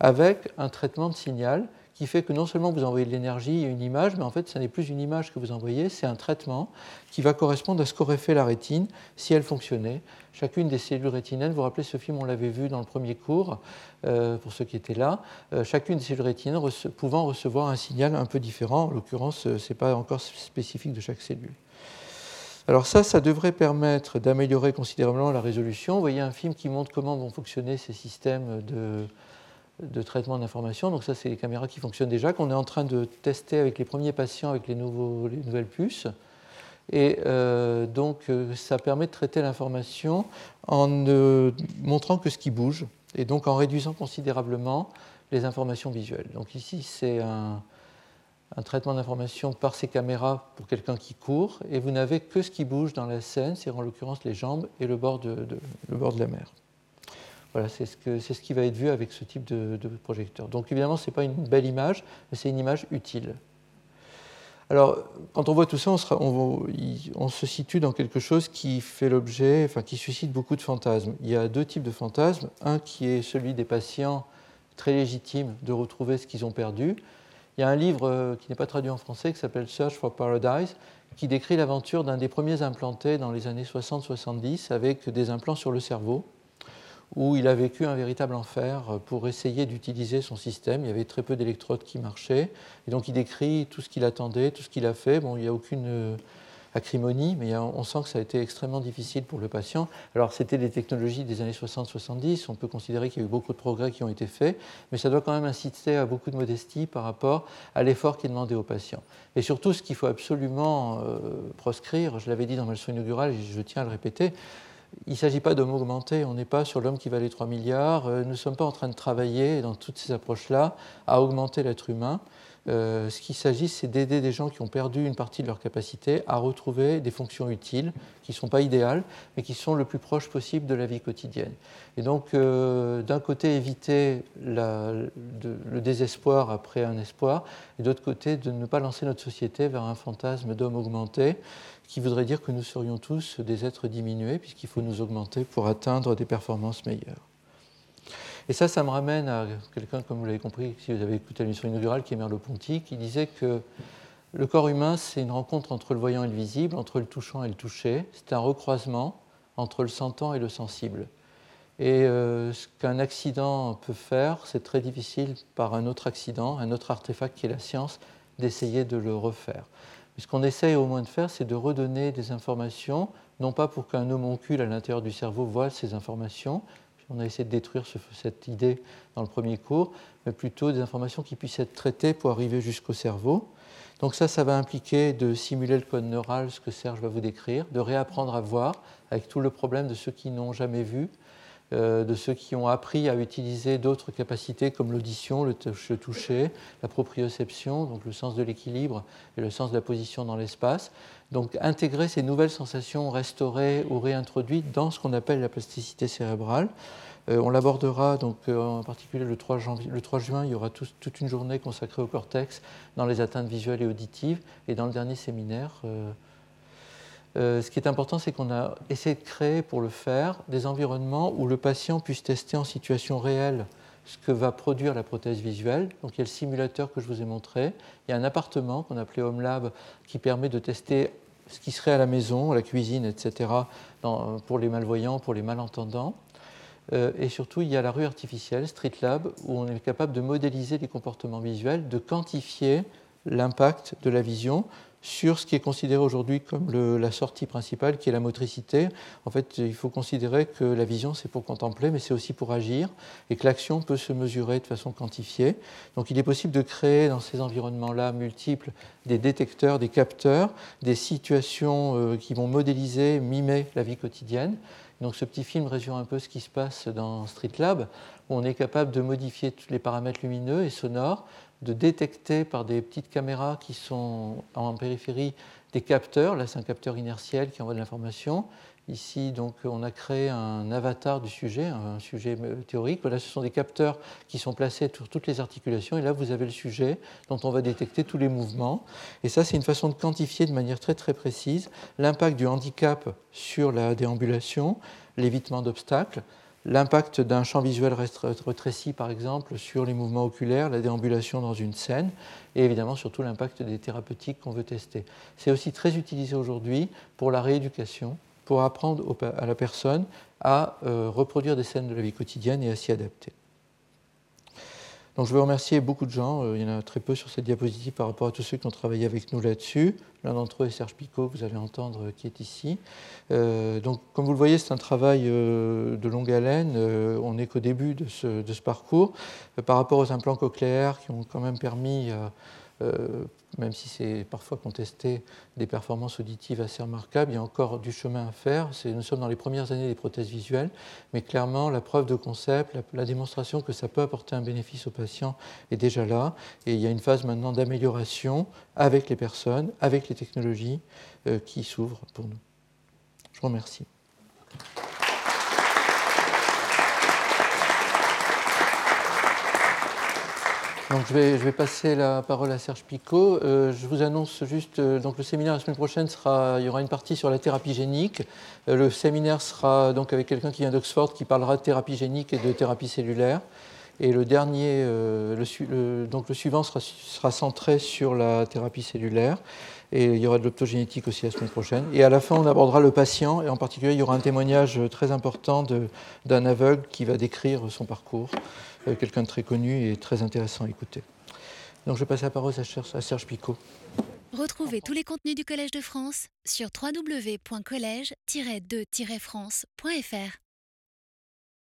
avec un traitement de signal qui fait que non seulement vous envoyez de l'énergie et une image, mais en fait, ce n'est plus une image que vous envoyez, c'est un traitement qui va correspondre à ce qu'aurait fait la rétine si elle fonctionnait. Chacune des cellules rétiniennes, vous vous rappelez ce film, on l'avait vu dans le premier cours, euh, pour ceux qui étaient là, euh, chacune des cellules rétiniennes pouvant recevoir un signal un peu différent. En l'occurrence, euh, ce n'est pas encore spécifique de chaque cellule. Alors ça, ça devrait permettre d'améliorer considérablement la résolution. Vous voyez un film qui montre comment vont fonctionner ces systèmes de, traitement d'information. Donc ça, c'est les caméras qui fonctionnent déjà, qu'on est en train de tester avec les premiers patients avec les nouvelles puces. Et euh, donc, euh, ça permet de traiter l'information en ne montrant que ce qui bouge, et donc en réduisant considérablement les informations visuelles. Donc ici, c'est un, traitement d'information par ces caméras pour quelqu'un qui court, et vous n'avez que ce qui bouge dans la scène, c'est en l'occurrence les jambes et le bord de, de la mer. Voilà, c'est ce, ce, qui va être vu avec ce type de, projecteur. Donc évidemment, ce n'est pas une belle image, mais c'est une image utile. Alors, quand on voit tout ça, on, se situe dans quelque chose qui fait l'objet, enfin, qui suscite beaucoup de fantasmes. Il y a deux types de fantasmes. Un qui est celui des patients très légitimes de retrouver ce qu'ils ont perdu. Il y a un livre euh, qui n'est pas traduit en français qui s'appelle Search for Paradise, qui décrit l'aventure d'un des premiers implantés dans les années 60-70 avec des implants sur le cerveau où il a vécu un véritable enfer pour essayer d'utiliser son système. Il y avait très peu d'électrodes qui marchaient. Et donc il décrit tout ce qu'il attendait, tout ce qu'il a fait. Bon, il n'y a aucune euh, acrimonie, mais on sent que ça a été extrêmement difficile pour le patient. Alors c'était des technologies des années 60-70, on peut considérer qu'il y a eu beaucoup de progrès qui ont été faits, mais ça doit quand même inciter à beaucoup de modestie par rapport à l'effort qui est demandé aux patients. Et surtout, ce qu'il faut absolument euh, proscrire, je l'avais dit dans ma leçon inaugurale et je tiens à le répéter, il ne s'agit pas de m'augmenter, on n'est pas sur l'homme qui valait 3 milliards, euh, nous ne sommes pas en train de travailler dans toutes ces approches-là à augmenter l'être humain. Euh, ce qu'il s'agit, c'est d'aider des gens qui ont perdu une partie de leur capacité à retrouver des fonctions utiles, qui ne sont pas idéales, mais qui sont le plus proches possible de la vie quotidienne. Et donc, euh, d'un côté, éviter le désespoir après un espoir, et d'autre côté, de ne pas lancer notre société vers un fantasme d'homme augmenté, qui voudrait dire que nous serions tous des êtres diminués, puisqu'il faut nous augmenter pour atteindre des performances meilleures. Et ça, ça me ramène à quelqu'un, comme vous l'avez compris, si vous avez écouté l'émission inaugurale, qui est Merleau-Ponty, qui disait que le corps humain, c'est une rencontre entre le voyant et le visible, entre le touchant et le touché. C'est un recroisement entre le sentant et le sensible. Et euh, ce qu'un accident peut faire, c'est très difficile par un autre accident, un autre artefact qui est la science, d'essayer de le refaire ce qu'on essaye au moins de faire, c'est de redonner des informations, non pas pour qu'un homoncule à l'intérieur du cerveau voit ces informations, on a essayé de détruire cette idée dans le premier cours, mais plutôt des informations qui puissent être traitées pour arriver jusqu'au cerveau. Donc ça, ça va impliquer de simuler le code neural, ce que Serge va vous décrire, de réapprendre à voir, avec tout le problème de ceux qui n'ont jamais vu, de ceux qui ont appris à utiliser d'autres capacités comme l'audition, le, toucher, la proprioception, donc le sens de l'équilibre et le sens de la position dans l'espace. Donc intégrer ces nouvelles sensations restaurées ou réintroduites dans ce qu'on appelle la plasticité cérébrale. Euh, on l'abordera donc euh, en particulier le 3, le 3, juin, il y aura toute une journée consacrée au cortex dans les atteintes visuelles et auditives. Et dans le dernier séminaire, euh, ce qui est important, c'est qu'on a essayé de créer pour le faire des environnements où le patient puisse tester en situation réelle ce que va produire la prothèse visuelle. Donc il y a le simulateur que je vous ai montré. Il y a un appartement qu'on appelait Home Lab qui permet de tester ce qui serait à la maison, la cuisine, etc., pour les malvoyants, pour les malentendants. Euh, et surtout, il y a la rue artificielle, Street Lab, où on est capable de modéliser les comportements visuels, de quantifier l'impact de la vision sur ce qui est considéré aujourd'hui comme la sortie principale, qui est la motricité. En fait, il faut considérer que la vision, c'est pour contempler, mais c'est aussi pour agir, et que l'action peut se mesurer de façon quantifiée. Donc il est possible de créer dans ces environnements-là multiples des détecteurs, des capteurs, des situations euh, qui vont modéliser, mimer la vie quotidienne. Donc ce petit film résume un peu ce qui se passe dans Street Lab, où on est capable de modifier tous les paramètres lumineux et sonores, de détecter par des petites caméras qui sont en périphérie des capteurs. Là, c'est un capteur inertiel qui envoie de l'information. Ici, donc, on a créé un avatar du sujet, un sujet théorique. Voilà, ce sont des capteurs qui sont placés sur toutes les articulations. Et là, vous avez le sujet dont on va détecter tous les mouvements. Et ça, c'est une façon de quantifier de manière très très précise l'impact du handicap sur la déambulation, l'évitement d'obstacles, l'impact d'un champ visuel rétréci, par exemple, sur les mouvements oculaires, la déambulation dans une scène, et évidemment surtout l'impact des thérapeutiques qu'on veut tester. C'est aussi très utilisé aujourd'hui pour la rééducation pour apprendre à la personne à euh, reproduire des scènes de la vie quotidienne et à s'y adapter. Donc je veux remercier beaucoup de gens, euh, il y en a très peu sur cette diapositive par rapport à tous ceux qui ont travaillé avec nous là-dessus. L'un d'entre eux est Serge Picot, vous allez entendre, euh, qui est ici. donc comme vous le voyez, c'est un travail de longue haleine, on n'est qu'au début de ce, parcours. par rapport aux implants cochléaires qui ont quand même permis euh, même si c'est parfois contesté, des performances auditives assez remarquables. Il y a encore du chemin à faire. Nous sommes dans les premières années des prothèses visuelles, mais clairement, la preuve de concept, la, démonstration que ça peut apporter un bénéfice aux patients est déjà là. Et il y a une phase maintenant d'amélioration avec les personnes, avec les technologies euh, qui s'ouvrent pour nous. Je vous remercie. Donc je vais, passer la parole à Serge Picot. Euh, je vous annonce juste, euh, donc le séminaire la semaine prochaine sera, il y aura une partie sur la thérapie génique. Euh, le séminaire sera donc avec quelqu'un qui vient d'Oxford qui parlera de thérapie génique et de thérapie cellulaire. Et le dernier, donc le suivant sera, sera, centré sur la thérapie cellulaire. Et il y aura de l'optogénétique aussi la semaine prochaine. Et à la fin, on abordera le patient. Et en particulier, il y aura un témoignage très important d'un aveugle qui va décrire son parcours. Euh, quelqu'un de très connu et très intéressant à écouter. Donc je passe la parole à Serge Picot. Retrouvez tous les contenus du Collège de France sur www.colège-2-france.fr.